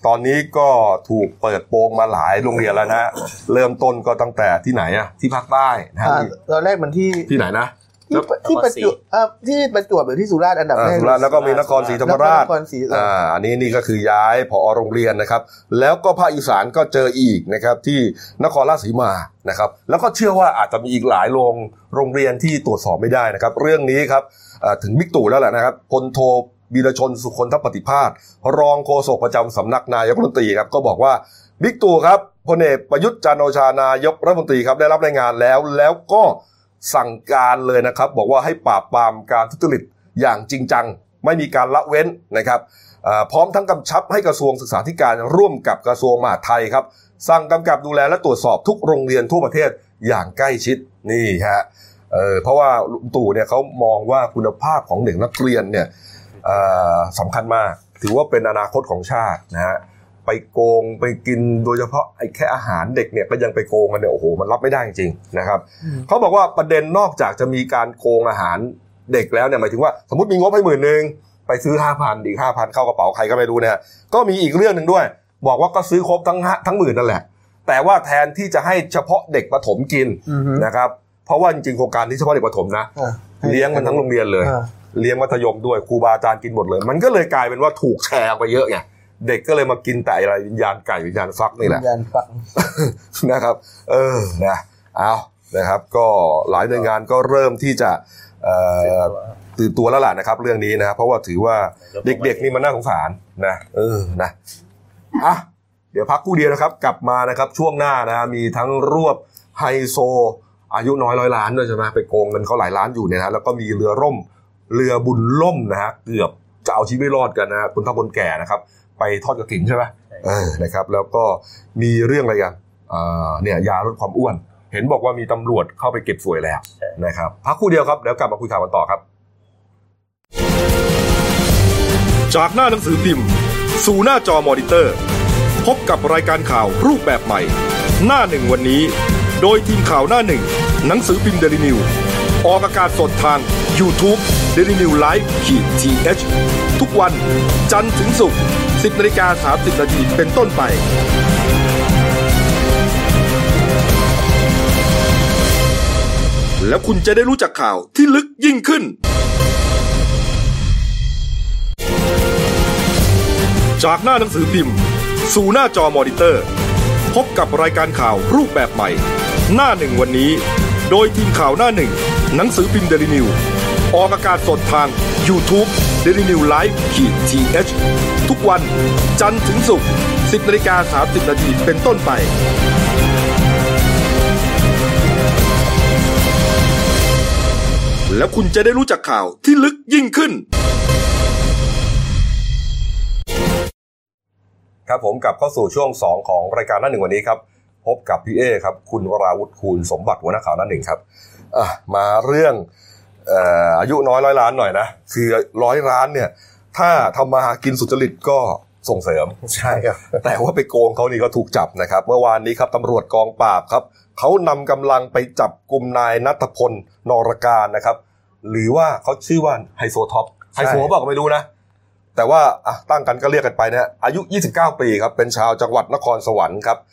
ตอนนี้ก็ถูกเปิดโปงมาหลายโรงเรียนแล้วนะเริ่มต้นก็ตั้งแต่ที่ไหนอะที่ภาคใต้นะฮะอ่าตอนแรกมันที่ที่ไหนนะ ที่ที่ประจวบเอ่อที่ประจวบหรือที่สุราษฎร์อันดับอ่าแรกสุราษฎร์แล้วก็มีนครศรีธรรมราชนครศรีอ่าอันนี้นี่ก็คือย้ายผอโรงเรียนนะครับ แล้วก็ภาคอีสานก็เจออีกนะครับที่นครราชสีมานะครับ แล้วก็เชื่อว่าอาจจะมีอีกหลายโรงโรงเรียนที่ตรวจสอบไม่ได้นะครับ เรื่องนี้ครับอ่าถึงบิ๊กตู่แล้วแหละนะครับพลโทบีรชนสุคนทปฏิภาสรองโฆษกประจำสำนักนายกรัฐมนตรีครับก็บอกว่าบิ๊กตู่ครับพลเอกประยุทธ์จันทร์โอชานายกรัฐมนตรีครับได้รับรายงานแล้ว แล้วก็ สั่งการเลยนะครับ บอกว่าให้ปราบปรามการทุจริตอย่างจริงจัง ไม่มีการละเว้นนะครับพร้อมทั้งกำชับให้กระทรวงศึกษาธิการร่วมกับกระทรวงมหาดไทยครับ สั่งกำกับดูแลและตรวจสอบทุกโรงเรียนทั่วประเทศอย่างใกล้ชิดนี่ฮะเเพราะว่าลุงตู่เนี่ยเขามองว่าคุณภาพของเด็กนักเรียนเนี่ยสำคัญมาก ถือว่าเป็นอนาคตของชาตินะฮะ ไปโกงไปกินโดยเฉพาะไอ้แค่อาหารเด็กเนี่ยก็ยังไปโกงกันเนี่ยโอ้โหมันรับไม่ได้จริงๆนะครับเขาบอกว่าประเด็นนอกจากจะมีการโกงอาหารเด็กแล้วเนี่ยหมายถึงว่าสมมติมีงบให้หมื่นหนึ่งไปซื้อห้าพันอีกห้าพันเข้ากระเป๋าใครก็ไม่รู้เนี่ยก็มีอีกเรื่องหนึ่งด้วย บอกว่าก็ซื้อครบทั้งห้าทั้งหมื่นนั่นแหละ แต่ว่าแทนที่จะให้เฉพาะเด็กประถมกินอือฮึนะครับเพราะว่าจริงๆโครงการนี้เฉพาะเด็กประถมนะอ่าเลี้ยงมันทั้งโรงเรียนเลยอ่าเลี้ยงมัธยมด้วยครูบาอาจารย์กินหมดเลย มันก็เลยกลายเป็นว่าถูกแชร์ออกไปเยอะไง เด็กก็เลยมากินแต่อะไรวิญญาณไก่วิญญาณฟักนี่แหละวิญญาณฝังนะครับ เออนะเอานะครับ ก็หลายหน่วยงานก็เริ่มที่จะเอ่อตื่นตัวแล้วล่ะนะครับ เรื่องนี้นะ เพราะว่าถือว่าเด็กๆนี่มันน่าสงสารนะเออนะอะเดี๋ยวพักครู่เดียวนะครับ กลับมานะครับช่วงหน้านะมีทั้งรวบไฮโซ อายุน้อยร้อยล้านด้วยใช่ไหมไปโกงเงินเขาหลายล้านอยู่เนี่ยนะแล้วก็มีเรือร่ม เรือบุญล่มนะฮะเกือบจะเอาชีวิตรอดกันนะฮะคุณท่าคนแก่นะครับ ไปทอดกระถินใช่ไหมเออนะครับ แล้วก็มีเรื่องอะไรกันอ่าเนี่ยยาลดความอ้วน เห็นบอกว่ามีตำรวจเข้าไปเก็บสวยแล้วใช่นะครับพักครู่เดียวครับเดี๋ยวกลับมาคุยข่าวกันต่อครับ จากหน้าหนังสือพิมพ์ สู่หน้าจอมอนิเตอร์ พบกับรายการข่าวรูปแบบใหม่ หน้าหนึ่งวันนี้ โดยทีมข่าวหน้าหนึ่งหนังสือพิมพ์เดลิวิวออกอากาศสดทาง YouTube d e l i n e w Live ขีดทีเทุกวันจันทร์ถึงศุกร์10นาฬิกา30นาทีเป็นต้นไป แล้วคุณจะได้รู้จักข่าวที่ลึกยิ่งขึ้น จากหน้าหนังสือพิมพ์ สู่หน้าจอมอนิเตอร์ พบกับรายการข่าวรูปแบบใหม่ หน้าหนึ่งวันนี้ โดยทีมข่าวหน้าหนึ่งหนังสือพิมพ์เดลิวิว ออกอากาศสดทาง YouTube d e l i n e w Live ขีดทีเทุกวันจันทร์ถึงศุกร์10นาฬิกา30นาทีเป็นต้นไป แล้วคุณจะได้รู้จักข่าวที่ลึกยิ่งขึ้น ครับผมกลับเข้าสู่ช่วง 2 ของรายการหน้าหนึ่งวันนี้ครับพบกับพี่เอครับ คุณวราวุฒิคูณสมบัติหัวหน้าข่าวหน้าหนึ่งครับมาเรื่อง อ่ออายุน้อยร้อยล้านหน่อยนะคือร้อยล้านเนี่ย ถ้าทำมาหากินสุจริตก็ส่งเสริมใช่ครับแต่ว่าไปโกงเขานี่ก็ถูกจับนะครับ เมื่อวานนี้ครับตำรวจกองปราบครับเขานำกำลังไปจับกลุ่มนายนัทพลนรการนะครับ หรือว่าเขาชื่อว่าไฮโซท็อปไฮโซเปล่าก็ไม่รู้นะ แต่ว่าอะตั้งกันก็เรียกกันไปนะอายุ 29 ปีครับเป็นชาวจังหวัดนครสวรรค์ครับอ่า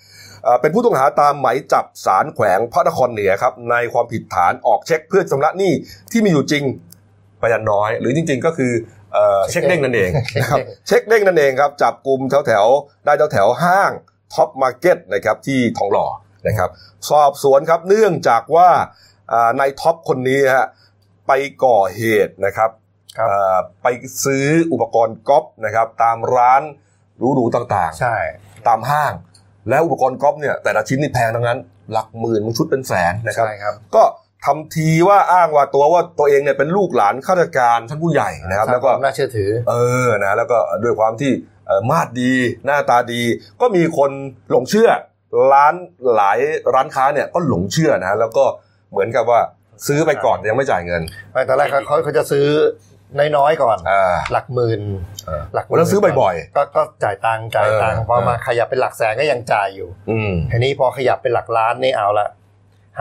เป็นผู้ต้องหาตามหมายจับศาลแขวงพระนครเหนือครับในความผิดฐานออกเช็คเพื่อชำระหนี้ที่มีอยู่จริงไปยันน้อย หรือจริง ๆ ก็คือเอ่อเช็คเด้งนั่นเองนะครับเช็คเด้งนั่นเองครับจับกลุ่มแถวแถวๆได้แถวแถวๆห้าง Tops Market นะครับที่ทองหล่อนะครับ สอบสวนครับเนื่องจากว่าอ่านายท็อปคนนี้ฮะไปก่อเหตุนะครับครับอ่าไปซื้ออุปกรณ์ก๊อฟนะครับตามร้านหรูๆต่างใช่ๆตามห้าง แล้วอุปกรณ์ก๊อฟเนี่ยแต่ละชิ้นนี่แพงทั้งนั้น หลักหมื่นบางชุดเป็นแสนนะครับใช่ครับ ก็ทำทีว่าอ้างว่าตัวว่าตัวเองเนี่ยเป็นลูกหลานข้าราชการท่านผู้ใหญ่นะครับ แล้วก็น่าเชื่อถือ เออนะแล้วก็ด้วยความที่เอ่อมาดดีหน้าตาดี ก็มีคนหลงเชื่อ ร้านหลายร้านค้าเนี่ยก็หลงเชื่อนะแล้วก็เหมือนกับว่าซื้อไปก่อนแต่ยังไม่จ่ายเงินไม่ตอนแรกเขาเขาเขาจะซื้อ น้อยๆก่อน อ่า หลักหมื่นเออหลักหแล้วซื้อบ่อยๆก็ก็จ่ายตังค์จ่ายตังค์เออพอมาเออ ขยับเป็นหลักแสนก็ยังจ่ายอยู่อืมทีนี้พอขยับเป็นหลักล้านนี่เอาละ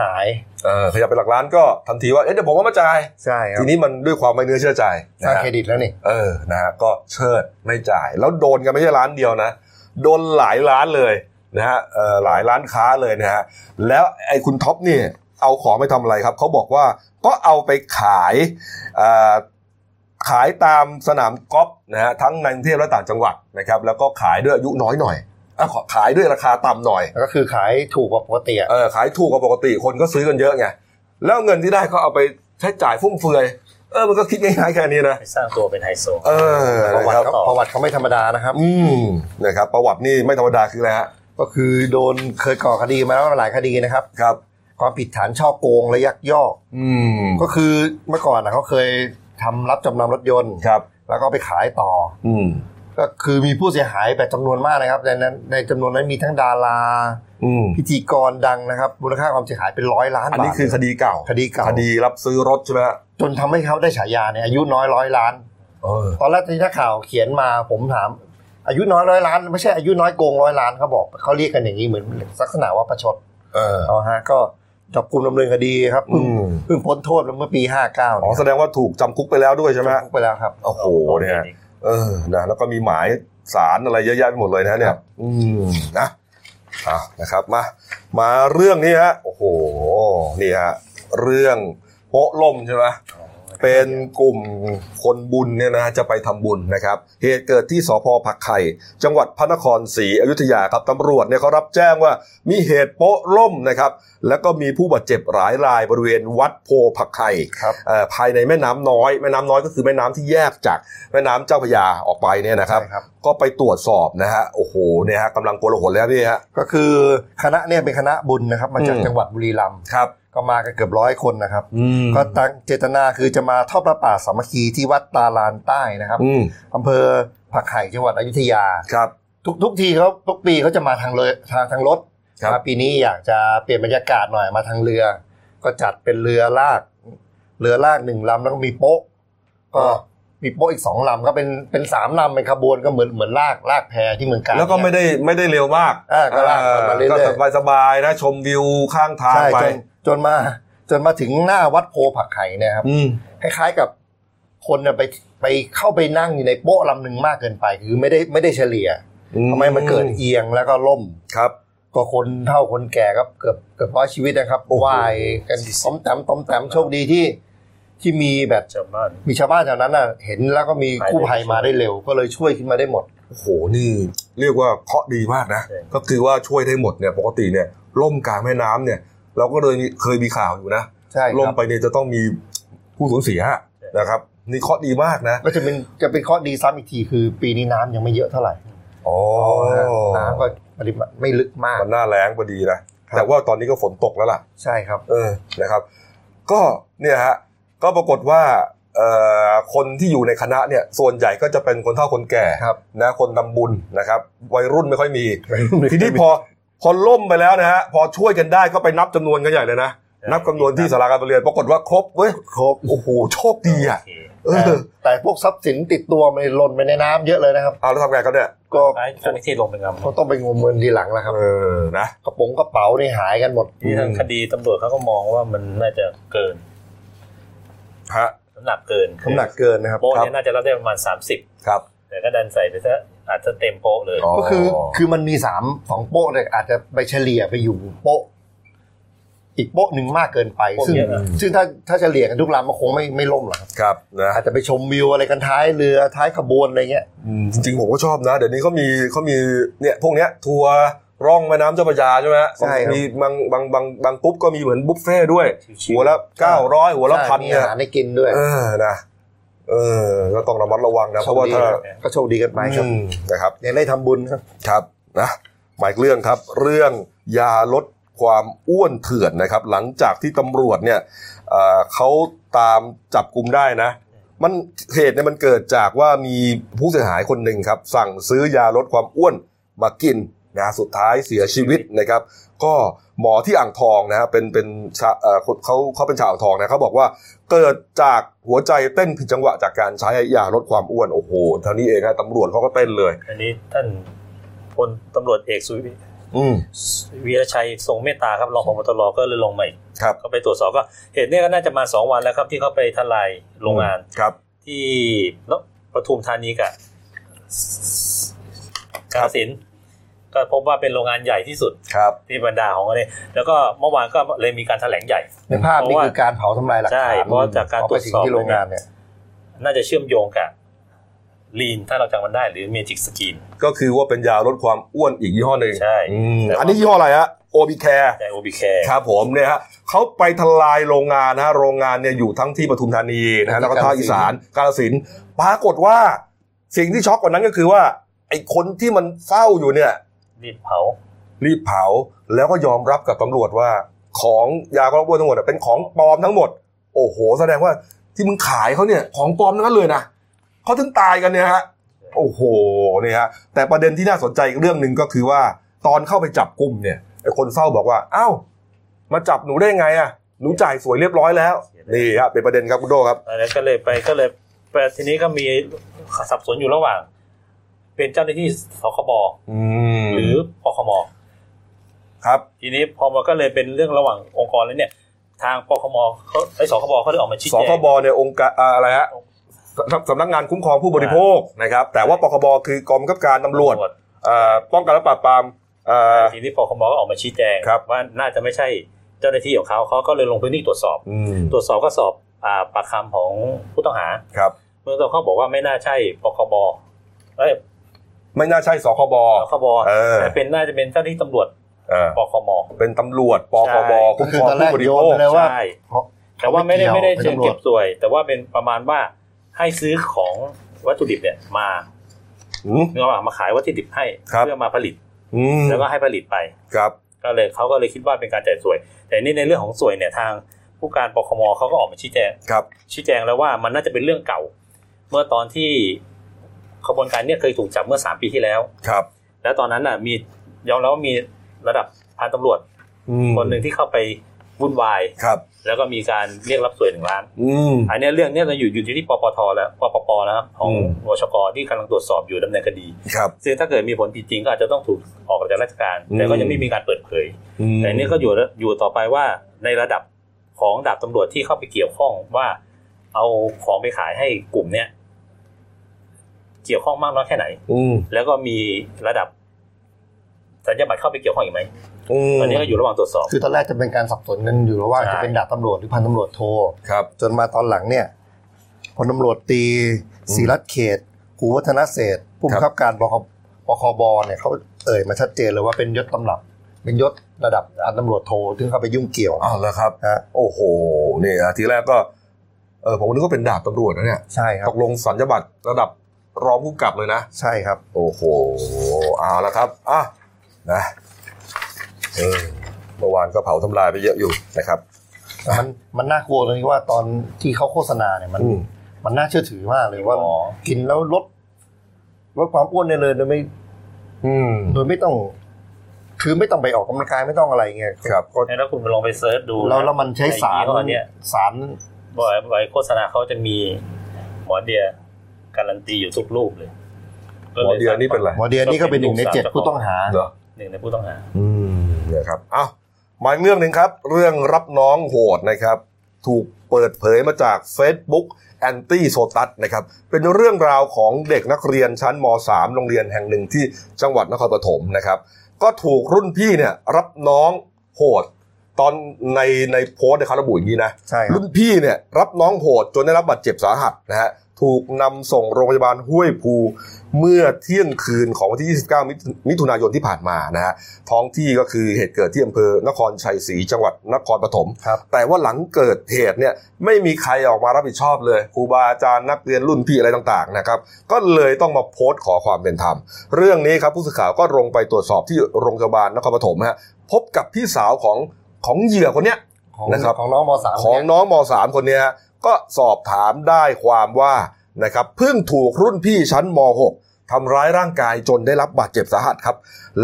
หายเออขยับเป็นหลักล้านก็ทันทีว่าเอ๊ะเดี๋ยวผมว่ามาจ่าย ใช่ครับทีนี้มันด้วยความไม่เนื้อเชื่อใจสร้างนะฮะ เครดิตแล้วนี่ เออ นะฮะ ก็เชิดไม่จ่าย แล้วโดนกันไม่ใช่ร้านเดียวนะ โดนหลายร้านเลยนะฮะ เออหลายร้านค้าเลยนะฮะ แล้วไอ้คุณท็อปเนี่ยเอาของไปทำอะไรครับ เขาบอกว่าก็เอาไปขายอ่า ขายตามสนามกอล์ฟนะฮะทั้งในกรุงเทพและต่างจังหวัดนะครับแล้วก็ขายด้วยอายุน้อยหน่อยอะขอขายด้วยราคาต่ำหน่อย ก็คือขายถูกกว่าปกติอะเออขายถูกกว่าปกติคนก็ซื้อกันเยอะไงแล้วเงินที่ได้ก็เอาไปใช้จ่ายฟุ่มเฟือยเออมันก็คิดง่ายๆแค่นี้นะไปสร้างตัวเป็นไฮโซเออประวันะติครับเขาประวัติเขาไม่ธรรมดานะครับ อืมนะครับประวัตินี่ไม่ธรรมดาคืออะไรฮะก็คือโดนเคยก่อคดีมาแล้วหลายคดีนะครับครับ ความผิดฐานช่อโกงและยักยอก อืมก็คือเมื่อก่อนนะเขาเคย ทำรับจำนำรถยนต์ ครับ แล้วก็ไปขายต่อ อืม ก็คือมีผู้เสียหายแบบจำนวนมากนะครับ ในนั้นในจำนวนนั้นมีทั้งดารา อืม พิธีกรดังนะครับ มูลค่าความเสียหายเป็นร้อยล้านอันบาทนี้คือคดีเก่าคดีเก่าคดีรับซื้อรถใช่ไหมฮะจนทำให้เขาได้ฉายาเนี่ยอายุน้อยร้อยล้าน เออ ตอนแรกที่นักข่าวเขียนมาผมถาม อายุน้อยร้อยล้านไม่ใช่อายุน้อยโกงร้อยล้านเขาบอกเขาเรียกกันอย่างนี้เหมือนลักษณะว่าประชดเออ เอาฮะก็ จับกลุ่มดำเนินคดีครับเพิ่งอืมเพิ่งพ้นโทษเมื่อปีห้าเก้าอ๋อแสดงว่าถูกจำคุกไปแล้วด้วยใช่ไหมฮะไปแล้วครับโอ้โหเนี่ยเออนะแล้วก็มีหมายสารอะไรเยอะแยะไปหมดเลยนะเนี่ย อืมนะอะนะครับมามาเรื่องนี้ฮะโอ้โหนี่ฮะเรื่องโปะล่มใช่ไหม เป็นกลุ่มคนบุญเนี่ยนะจะไปทำบุญนะครับ เหตุเกิดที่สพผักไข่ จังหวัดพระนครศรีอยุธยาครับตำรวจเนี่ยเขารับแจ้งว่ามีเหตุโป๊ะล่มนะครับ แล้วก็มีผู้บาดเจ็บหลายรายบริเวณวัดโพผักไข่ครับเอ่อภายในแม่น้ำน้อย แม่น้ำน้อยก็คือแม่น้ำที่แยกจากแม่น้ำเจ้าพระยาออกไปเนี่ยนะครับใช่ครับ ก็ไปตรวจสอบนะฮะโอ้โหเนี่ยฮะกำลังโกลาหลแล้วพี่ฮะก็คือคณะเนี่ยเป็นคณะบุญนะครับมาจากอืมจังหวัดบุรีรัมย์ครับ ก็มากันเกือบร้อยคนนะครับอืมก็ตั้งเจตนาคือจะมาทอดพระป่าสามัคคีที่วัดตาลานใต้นะครับอืมอำเภอผักไห่จังหวัดอยุธยาครับ ทุกทุกทีเขาทุกปีเขาจะมาทางเลยทางทางรถครับมาปีนี้อยากจะเปลี่ยนบรรยากาศหน่อยมาทางเรือ ก็จัดเป็นเรือลาก เรือลากหนึ่งลำแล้วก็มีโป๊ะก็มีโป๊ะอีกสองลำก็เป็นเป็นสามลำเป็นขบวนก็เหมือนเหมือนลากลากแพที่เมืองกาญแล้วก็ไม่ได้ไม่ได้เร็วมากอ่าก็ลากมาเรื่อยๆก็สบายสบายๆนะชมวิวข้างทางใช่ไปจน จนมาจนมาถึงหน้าวัดโพผักไห่เนี่ยครับอืมคล้ายๆกับคนเนี่ยไปไปเข้าไปนั่งอยู่ในโป๊ะลำหนึ่งมากเกินไป คือไม่ได้ไม่ได้เฉลี่ยทำไมมันเกิดเอียงแล้วก็ล่มครับ ก็คนเท่าคนแก่ก็เกือบเกือบร้อยชีวิตนะครับโอ้โหว่ายกันต้มแต้มต้มแต้มโชคดีที่ที่มีแบบชาวบ้านมีชาวบ้านแถวนั้นน่ะ เห็นแล้วก็มีกู้ภัยมาได้เร็ว ก็เลยช่วยขึ้นมาได้หมดโอ้โหนี่ เรียกว่าเคราะห์ดีมากนะใช่ก็คือว่าช่วยได้หมดเนี่ยปกติเนี่ยล่มกลางแม่น้ำเนี่ย เราก็เลยมีเคยมีข่าวอยู่นะใช่คล่มรับไปเนี่ยจะต้องมีผู้สูญเสียนะครับนี่เคราะห์ดีมากนะก็จะเป็นจะเป็นข้อดีซ้ำอีกทีคือ ปีนี้น้ำยังไม่เยอะเท่าไหร่อ๋อน้ำก็ปริมาณไม่ลึกมากมันหน้าแรงพอดีนะครับแต่ว่าตอนนี้ก็ฝนตกแล้วล่ะ ใช่ครับ เออนะครับ ก็เนี่ยฮะก็ปรากฏว่าเอ่อคนที่อยู่ในคณะเนี่ยส่วนใหญ่ก็จะเป็นคนเฒ่าคนแก่ครับนะคนทำบุญนะครับ วัยรุ่นไม่ค่อยมี ทีนี้พอ พอล่มไปแล้วนะฮะพอช่วยกันได้ก็ไปนับจำนวนกันใหญ่เลยนะนับจำนวนที่สาราการประเรียนปรากฏว่าครบเว้ยครบโอ้โหโชคดีอะโอเคเอแต่อแต่พวกทรัพย์สินติดตัวมันหล่นไปในน้ำเยอะเลยนะครับเอาแล้วทำไงกันเนี่ยก็ไอ้เจ้าหน้าที่ลงไปงำเขาต้องไปงมเงินทีหลังแล้วครับเออนะกระโปรงกระเป๋านี่หายกันหมดที่ทางคดีตำรวจเขาก็มองว่ามันน่าจะเกินฮะน้ำหนักเกินน้ำหนักเกินนะครับโป๊ะเนี่ยน่าจะรับได้ประมาณ 30 ครับ แต่ก็ดันใส่ไปซะ อาจจะเต็มโป๊ะเลยอ๋อก็คือคือมันมีสามสองโป๊ะเลยอาจจะไปเฉลี่ยไปอยู่โป๊ะอีกโป๊ะหนึ่งมากเกินไปโป๊ะซึ่งเยอะนะซึ่งถ้าถ้าเฉลี่ยกันทุกลำมันคงไม่ไม่ล่มหรอกครับครับนะอาจจะไปชมวิวอะไรกันท้ายเรือท้ายขบวนอะไรเงี้ยอืมจริงๆผมก็ชอบนะ เดี๋ยวนี้เขามีเขามีเนี่ยพวกเนี้ยทัวร์ร่องแม่น้ำเจ้าพระยาใช่ไหมฮะใช่ครับมีบางบางบางบางปุ๊บก็มีเหมือนบุฟเฟ่ต์ด้วยชิวๆหัวละเก้าร้อยหัวละใช่พันมีเนี่อายหารให้กินด้วยเออนะ เออก็ต้องระมัดระวังนะเพราะว่าโชคดีถ้านะก็โชคดีกันไปครับอืมนะครับยังได้ทำบุญครับครับนะหมายเรื่องครับ เรื่องยาลดความอ้วนเถื่อนนะครับ หลังจากที่ตำรวจเนี่ยเอ่อเขาตามจับกลุ่มได้นะ มันเหตุเนี่ยมันเกิดจากว่ามีผู้เสียหายคนหนึ่งครับ สั่งซื้อยาลดความอ้วนมากินนะสุดท้ายเสียชีวิตนะครับ ก็หมอที่อ่างทองนะฮะเป็นเป็นชาเอ่อคนเขาเขาเป็นชาวอ่างทองนะเขาบอกว่า เกิดจากหัวใจเต้นผิดจังหวะจากการใช้ยาลดความอ้วนโอ้โหเท่านี้เองนะตำรวจเขาก็เต้นเลย อันนี้ท่านพลตำรวจเอกสุวิอืมวีรชัยทรงเมตตาครับรองพบตรก็เลยลงมาอีกครับก็ไปตรวจสอบก็เหตุเนี้ก็น่าจะมาสองวันแล้วครับที่เขาไปทลายโรงงานครับ ที่ปทุมธานีกับครักาบฬสินธุ์ ก็พบว่าเป็นโรงงานใหญ่ที่สุดครับที่บรรดาของอันนี้แล้วก็เมื่อวานก็เลยมีการแถลงใหญ่ในภาพเพนี่ราะว่าคือการเผาทำลายหลักใช่ฐานเพราะจากการเอตรไปวจถึงสอบที่โรงงานเนี่ยน่าจะเชื่อมโยงกับลีนถ้าเราจำมันได้หรือเมจิกสกินก็คือว่าเป็นยาลดความอ้วนอีกยี่ห้อหนึ่งใช่อืมแต่ว่าอันนี้ยี่ห้ออะไรฮะโอบิแคร์แต่โอบิแคครับผมเนี่ยฮะเขาไปทลายโรงงานนะฮะโรงงานเนี่ยอยู่ทั้งที่ปทุมธานีนะฮะแล้วก็ภาคอีสานกาฬสินธุ์ปรากฏว่าสิ่งที่ช็อกกว่านั้นก็คือว่าไอ้คนที่มันเฝ้าอยู่เนี่ย รีบเผา รีบเผาแล้วก็ยอมรับกับตำรวจว่า ของยาลดความอ้วนทั้งหมดอะเป็นของปลอมทั้งหมด โอ้โห แสดงว่าที่มึงขายเขาเนี่ยของปลอมทั้งนั้นเลยนะเขาถึงตายกันเนี่ยฮะโอ้โหเนี่ยฮะแต่ประเด็นที่น่าสนใจอีกเรื่องหนึ่งก็คือว่า ตอนเข้าไปจับกลุ่มเนี่ยไอ้คนเฝ้าบอกว่าอ้าวมาจับหนูได้ไงอะหนูจ่ายสวยเรียบร้อยแล้วนี่ฮะเป็นประเด็นครับคุณโดครับแล้วก็เลยไปก็เลยไปทีนี้ก็มีสับสนอยู่ระหว่าง เป็นเจ้าหน้าที่สคบอืมหรือปคมครับ ทีนี้พอมันก็เลยเป็นเรื่องระหว่างองค์กรแล้วเนี่ย ทางปคมเขาไอ้สคบเขาได้ออกมาชี้สแจคงบเนี่ยองค์การอ่าอะไรฮะสำสำนักงานคุ้มครองผู้บริโภคนะครับ แต่ว่าปคบคือกองบังคับการตำรวจเอ่อป้องกันและปราบปรามเอ่อทีนี้ปคมก็ออกมาชี้แจงครับว่าน่าจะไม่ใช่เจ้าหน้าที่ของเขาเขาก็เลยลงพื้นที่ตรวจสอบอืมตรวจสอบก็สอบอ่าปากคำของผู้ต้องหาครับเมื่อต้นเขาบอกว่าไม่น่าใช่ปคบเอ้ย ไม่น่าใช่สคบปคบเออแต่เป็นน่าจะเป็นเจ้าหน้าที่ตำรวจเออปคมเป็นตำรวจปคบใช่คุ้มคือครองตอนแรผู้กบริโยโภนคไปเลยว่าใช่เพราะแต่ว่าไม่ได้เขาไม่ไม่ได้เกี่เชิยวงเป็นตำรวจเก็บสวย แต่ว่าเป็นประมาณว่าให้ซื้อของวัตถุดิบเนี่ยมาอืมเนื้อมามาขายวัตถุดิบให้ครับเพื่อมาผลิตอืมแล้วก็ให้ผลิตไปครับ ก็เลยเขาก็เลยคิดว่าเป็นการจ่ายสวย แต่นี่ในเรื่องของสวยเนี่ยทางผู้การปคมเขาก็ออกมาชี้แจงครับชี้แจงแล้วว่ามันน่าจะเป็นเรื่องเก่า เมื่อตอนที่ ขบวนการเนี่ยเคยถูกจับเมื่อสามปีที่แล้วครับ แล้วตอนนั้นน่ะมียอมรับว่ามีระดับพันตำรวจอืมคนหนึ่งที่เข้าไปวุ่นวายครับ แล้วก็มีการเรียกรับสวยหนึ่งล้านอืมอันเนี้ยเรื่องเนี้ยเราอยู่อยู่ที่ปปทแล้วปปปแล้วครับของอืมวชกที่กำลังตรวจสอบอยู่ดำเนินคดีครับซึ่งถ้าเกิดมีผลผิดจริงก็อาจจะต้องถูกออกจากราชการอืมแต่ก็ยังไม่มีการเปิดเผยอืมแต่อันนี้ก็อยู่อยู่ต่อไปว่าในระดับของดาบตำรวจที่เข้าไปเกี่ยวข้องว่า เอาของไปขายให้กลุ่มเนี้ย เกี่ยวข้องมากน้อยแค่ไหน อืมแล้วก็มีระดับสัญญาบัตรเข้าไปเกี่ยวข้องอีกไหมอืมตอนนี้ก็อยู่ระหว่างตรวจสอบ คือตอนแรกจะเป็นการสับสนกันอยู่ระหว่างใช่จะเป็นดาบตำรวจหรือพันตำรวจโทครับ จนมาตอนหลังเนี่ยพลตำรวจตีศรีรัตน์เขตกูวัฒนเศรษฐ์ผู้บังคับการปคปคบเนี่ยเขาเอ่ยมาชัดเจนเลยว่าเป็นยศตำรับ เป็นยศระดับอันตำรวจโทซึ่งเข้าไปยุ่งเกี่ยวอ้าวแล้วครับฮะโอ้โหนี่อะทีแรกก็เออผมนึกว่าเป็นดาบตำรวจนะเนี่ยใช่ครัตบกลงสัญญาบัตรระดับ รองผู้กำกับเลยนะ ใช่ครับ โอ้โหเอาละครับอะนะเออเมื่อวานก็เผาทำลายไปเยอะอยู่นะครับ มันมันน่ากลัวตรงที่ว่าตอนที่เขาโฆษณาเนี่ยมันอืมมันน่าเชื่อถือมากเลยว่าอ๋อกินแล้วลดลดความอ้วนได้เลยโดยไม่อืมโดยไม่ต้อง คือไม่ต้องไปออกกำลังกายไม่ต้องอะไรเงี้ยครับก็แล้วคุณไปลองไปเซิร์ชดูแล้วแล้วมันใช้สารไอ้ยี่ห้อเนี้ยสารบ่อยบ่อยโฆษณาเขาจะมีหมอเดีย การันตีอยู่ทุกรูปเลยหมอเดียนี่เป็นไรหมอเดียนี่ก็เป็นหนึ่งในเจ็ดผู้ต้องหาเหรอหนึ่งในผู้ต้องหา อืมเนี่ยครับอ้าวมาอีกเรื่องหนึ่งครับ เรื่องรับน้องโหดนะครับ ถูกเปิดเผยมาจาก Facebook Anti SOTUS นะครับ เป็นเรื่องราวของเด็กนักเรียนชั้นม .3 โรงเรียนแห่งหนึ่งที่จังหวัดนครปฐมนะครับ ก็ถูกรุ่นพี่เนี่ยรับน้องโหด ตอนในในโพสต์เนี่ยเขาระบุอย่างนี้นะใช่ครับรุ่นพี่เนี่ยรับน้องโหดจนได้รับบาดเจ็บสาหัสนะฮะ ถูกนำส่งโรงพยาบาลห้วยภู เมื่อเที่ยงคืนของวันที่ 29มิถุมิถุนายนที่ผ่านมานะฮะท้องที่ก็คือเหตุเกิดที่อำเภอนครชัยศรีจังหวัดนครปฐมครับแต่ว่าหลังเกิดเหตุเนี่ยไม่มีใครออกมารับผิดชอบเลยครูบาอาจารย์นักเรียนรุ่นพี่อะไรต่างๆนะครับก็เลยต้องมาโพสต์ขอความเป็นธรรม เรื่องนี้ครับผู้สื่อข่าวก็ลงไปตรวจสอบที่โรงพยาบาลนครปฐมฮะพบกับพี่สาวของของเหยื่อคนเนี้ยของนะครับของน้องมสามของเนี่ยน้องม .3 คนเนี้ยฮะ ก็สอบถามได้ความว่านะครับเพิ่งถูกรุ่นพี่ชั้นม .6 ทำร้ายร่างกายจนได้รับบาดเจ็บสาหัสครับ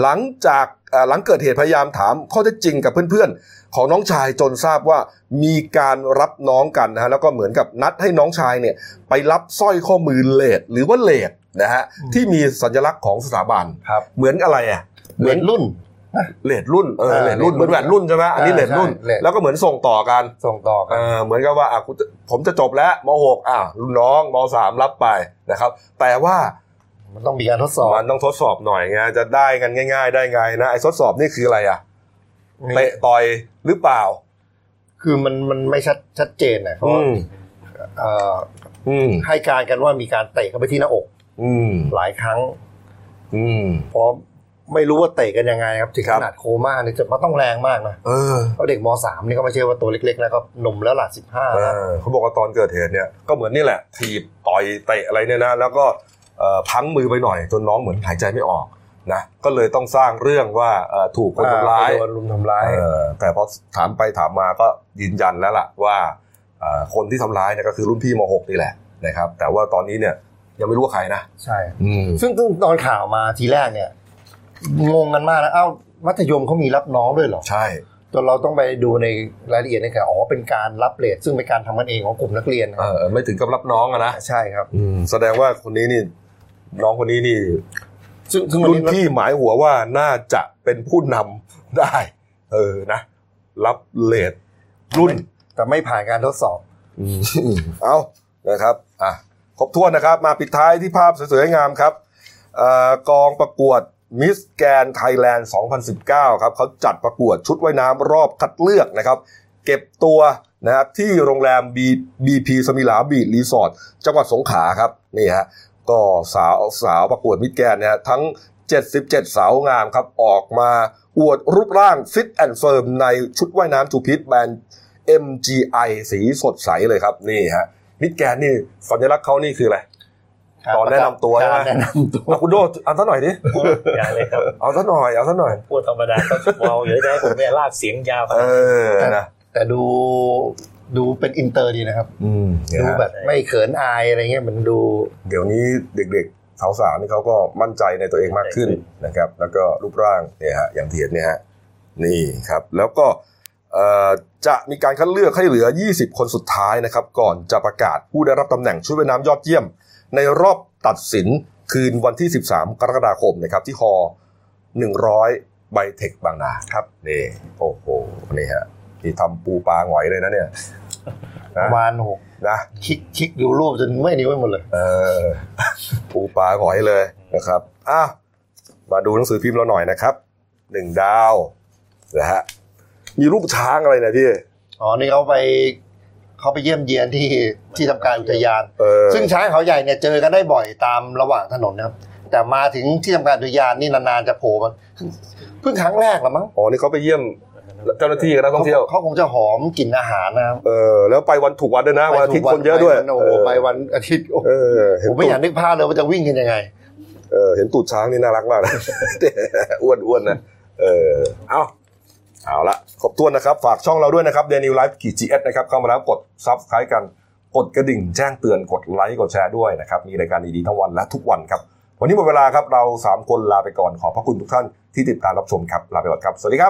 หลังจากเอ่อหลังเกิดเหตุพยายามถามข้อเท็จจริงกับเพื่อนๆ ของน้องชายจนทราบว่ามีการรับน้องกันนะฮะแล้วก็เหมือนกับนัดให้น้องชายเนี่ยไปรับสร้อยข้อมือเลดหรือว่าเลดนะฮะที่มีสัญลักษณ์ของสถาบันครับเหมือนอะไรอะเหมือนรุ่น เลดรุ่นเออเออเลดรุ่นเหมือนแหวนรุ่นใช่ไหมอันนี้เออเลดรุ่นใช่เลดแล้วก็เหมือนส่งต่อกันส่งต่อกัเอนอเหมือนกับว่าอะกูจะผมจะจบแล้วม .6 อะรุ่นน้องม .3 รับไปนะครับ แต่ว่ามันต้องมีการทดสอบมันต้องทดสอบหน่อยไงจะได้กันง่าย ๆ ได้ไงนะไอ้ทดสอบนี่คืออะไรอะเตะต่อยหรือเปล่า คือมันมันไม่ชัดชัดเจนนะเพราะอืมเอ่ออืมให้การกันว่ามีการเตะเข้าไปที่หน้าอก อืมหลายครั้ง อืมเพราะ ไม่รู้ว่าเตะกันยังไงครับถึงครัขบนาดโคม่าเนี่ยจะมันต้องแรงมากนะเออเพราะเด็กมสามนี่ก็ไม่ใช่ว่าตัวเล็กๆนะก็หนุ่มแล้วหลักสิบห้าเออเขาบอกว่าตอนเกิดเหตุเนี่ยก็เหมือนนี่แหละถีบต่อยเตะอะไรเนี่ยนะแล้วก็เอ่อพังมือไปหน่อยจนน้องเหมือนหายใจไม่ออกนะก็เลยต้องสร้างเรื่องว่าเอ่อถูกคนทำร้ายโดนรุมทำร้ายเออแต่พอถามไปถามมาก็ยืนยันแล้วล่ะว่าเอ่อคนที่ทำร้ายเนี่ยก็คือรุ่นพี่ม .6 นี่แหละนะครับ แต่ว่าตอนนี้เนี่ยยังไม่รู้ว่าใครนะ ใช่อืมซึ่งซึ่งตอนข่าวมาทีแรกเนี่ย งงกันมากนะเอ้ามัธยมเขามีรับน้องด้วยเหรอ ใช่จนเราต้องไปดูในรายละเอียดในข่าวอ๋อเป็นการรับเลทซึ่งเป็นการทำกันเองของกลุ่มนักเรียนเออไม่ถึงกับรับน้องอะนะใช่ครับ อืมแสดงว่าคนนี้นี่น้องคนนี้นี่ซึ่งซึ่งวันรุ่นนี้พี่หมายหัวว่าน่าจะเป็นผู้นำได้ เออนะ รับเลขรุ่น แต่ไม่ผ่านการทดสอบอืมเอานะครับอะครบถ้วนนะครับ มาปิดท้ายที่ภาพสวยๆงามครับเอ่อกองประกวด Miss Grand Thailand 2019 ครับเขาจัดประกวดชุดว่ายน้ำรอบคัดเลือกนะครับ เก็บตัวนะครับที่โรงแรม B BP สมิหลาบีชรีสอร์ทจังหวัดสงขลาครับนี่ฮะก็สาวสาวประกวด Miss Grand เนี่ยทั้ง 77 สาวงามครับ ออกมาอวดรูปร่าง fit and firm ในชุดว่ายน้ำ two piece แบรนด์ MGI สีสดใสเลยครับ นี่ฮะ Miss Grand นี่สัญลักษณ์เขานี่คืออะไร ตอนแนะนำตัวใช่ไหมการแนะนำตัวเอาคุณโดเอาซะหน่อยดิอย่าเลยครับเอาซะหน่อยเอาซะหน่อยพูดธรรมดาก็เมาอยู่ได้ผมเนี่ยลากเสียงยาวเออนะแต่ดูดูเป็นอินเตอร์ดีนะครับอืมเนี่ยดูฮะแบบไม่เขินอายอะไรเงี้ยเหมันดู เดี๋ยวนี้เด็กๆสาวๆนี่เขาก็มั่นใจในตัวเองมากขึ้นนะครับ แล้วก็รูปร่างเนี่ยฮะอย่างที่เห็นเนี่ยฮะนี่ครับ แล้วก็เอ่อจะมีการคัดเลือกให้เหลือ 20 คนสุดท้ายนะครับ ก่อนจะประกาศผู้ได้รับตำแหน่งชุดว่ายน้ำยอดเยี่ยม ในรอบตัดสินคืนวันที่ 13 กรกฎาคมนะครับที่ฮอ100ไบเทคบางนาครับนี่โอ้โหนี่ฮะนี่ทำปูปลาหงอยเลยนะเนี่ยปนะระมาณหกนะคลิกคลิกดูรูปจนเมื่อยนิ้วไปหมดเลย เออ ปูปลาหงอยเลยนะครับอะมาดูหนังสือพิมพ์เราหน่อยนะครับหนึ่งดาวนะฮะมีรูปช้างอะไรนะพี่ อ๋อ นี่เขาไป เขาไปเยี่ยมเยียนที่ที่ทำการอุทยานเออซึ่งช้างเขาใหญ่เนี่ยเจอกันได้บ่อยตามระหว่างถนนนะครับ แต่มาถึงที่ทำการอุทยานนี่นานๆจะโผล่มาเพิ่งครั้งแรกละมั้งอ๋อนี่เขาไปเยี่ยมเจ้าหน้าที่กับนักท่องเที่ยวเขาคงจะหอมกลิ่นอาหารนะครับเออแล้วไปวันถูกวันด้วยนะวันอาทิตย์คนเยอะด้วยไปวันโอ้โหไปวันอาทิตย์โอ้โหเออเห็นผมไม่ตูอยาดกนึกภาพเลยว่าจะวิ่งกันยังไงเออเห็นตูดช้างนี่น่ารักมากนะอ้วนอ้วนนะเออเอา เอาละครบถ้วนนะครับ ฝากช่องเราด้วยนะครับเดนิวไลฟ์กีจีเอสนะครับ เข้ามาแล้วกด subscribe กันกดกระดิ่งแจ้งเตือนกดไลค์กดแชร์ด้วยนะครับ มีรายการดีๆทั้งวันและทุกวันครับ วันนี้หมดเวลาครับเรา 3 คนลาไปก่อนขอบพระคุณทุกท่านที่ติดตามรับชมครับลาไปก่อนครับ สวัสดีครับ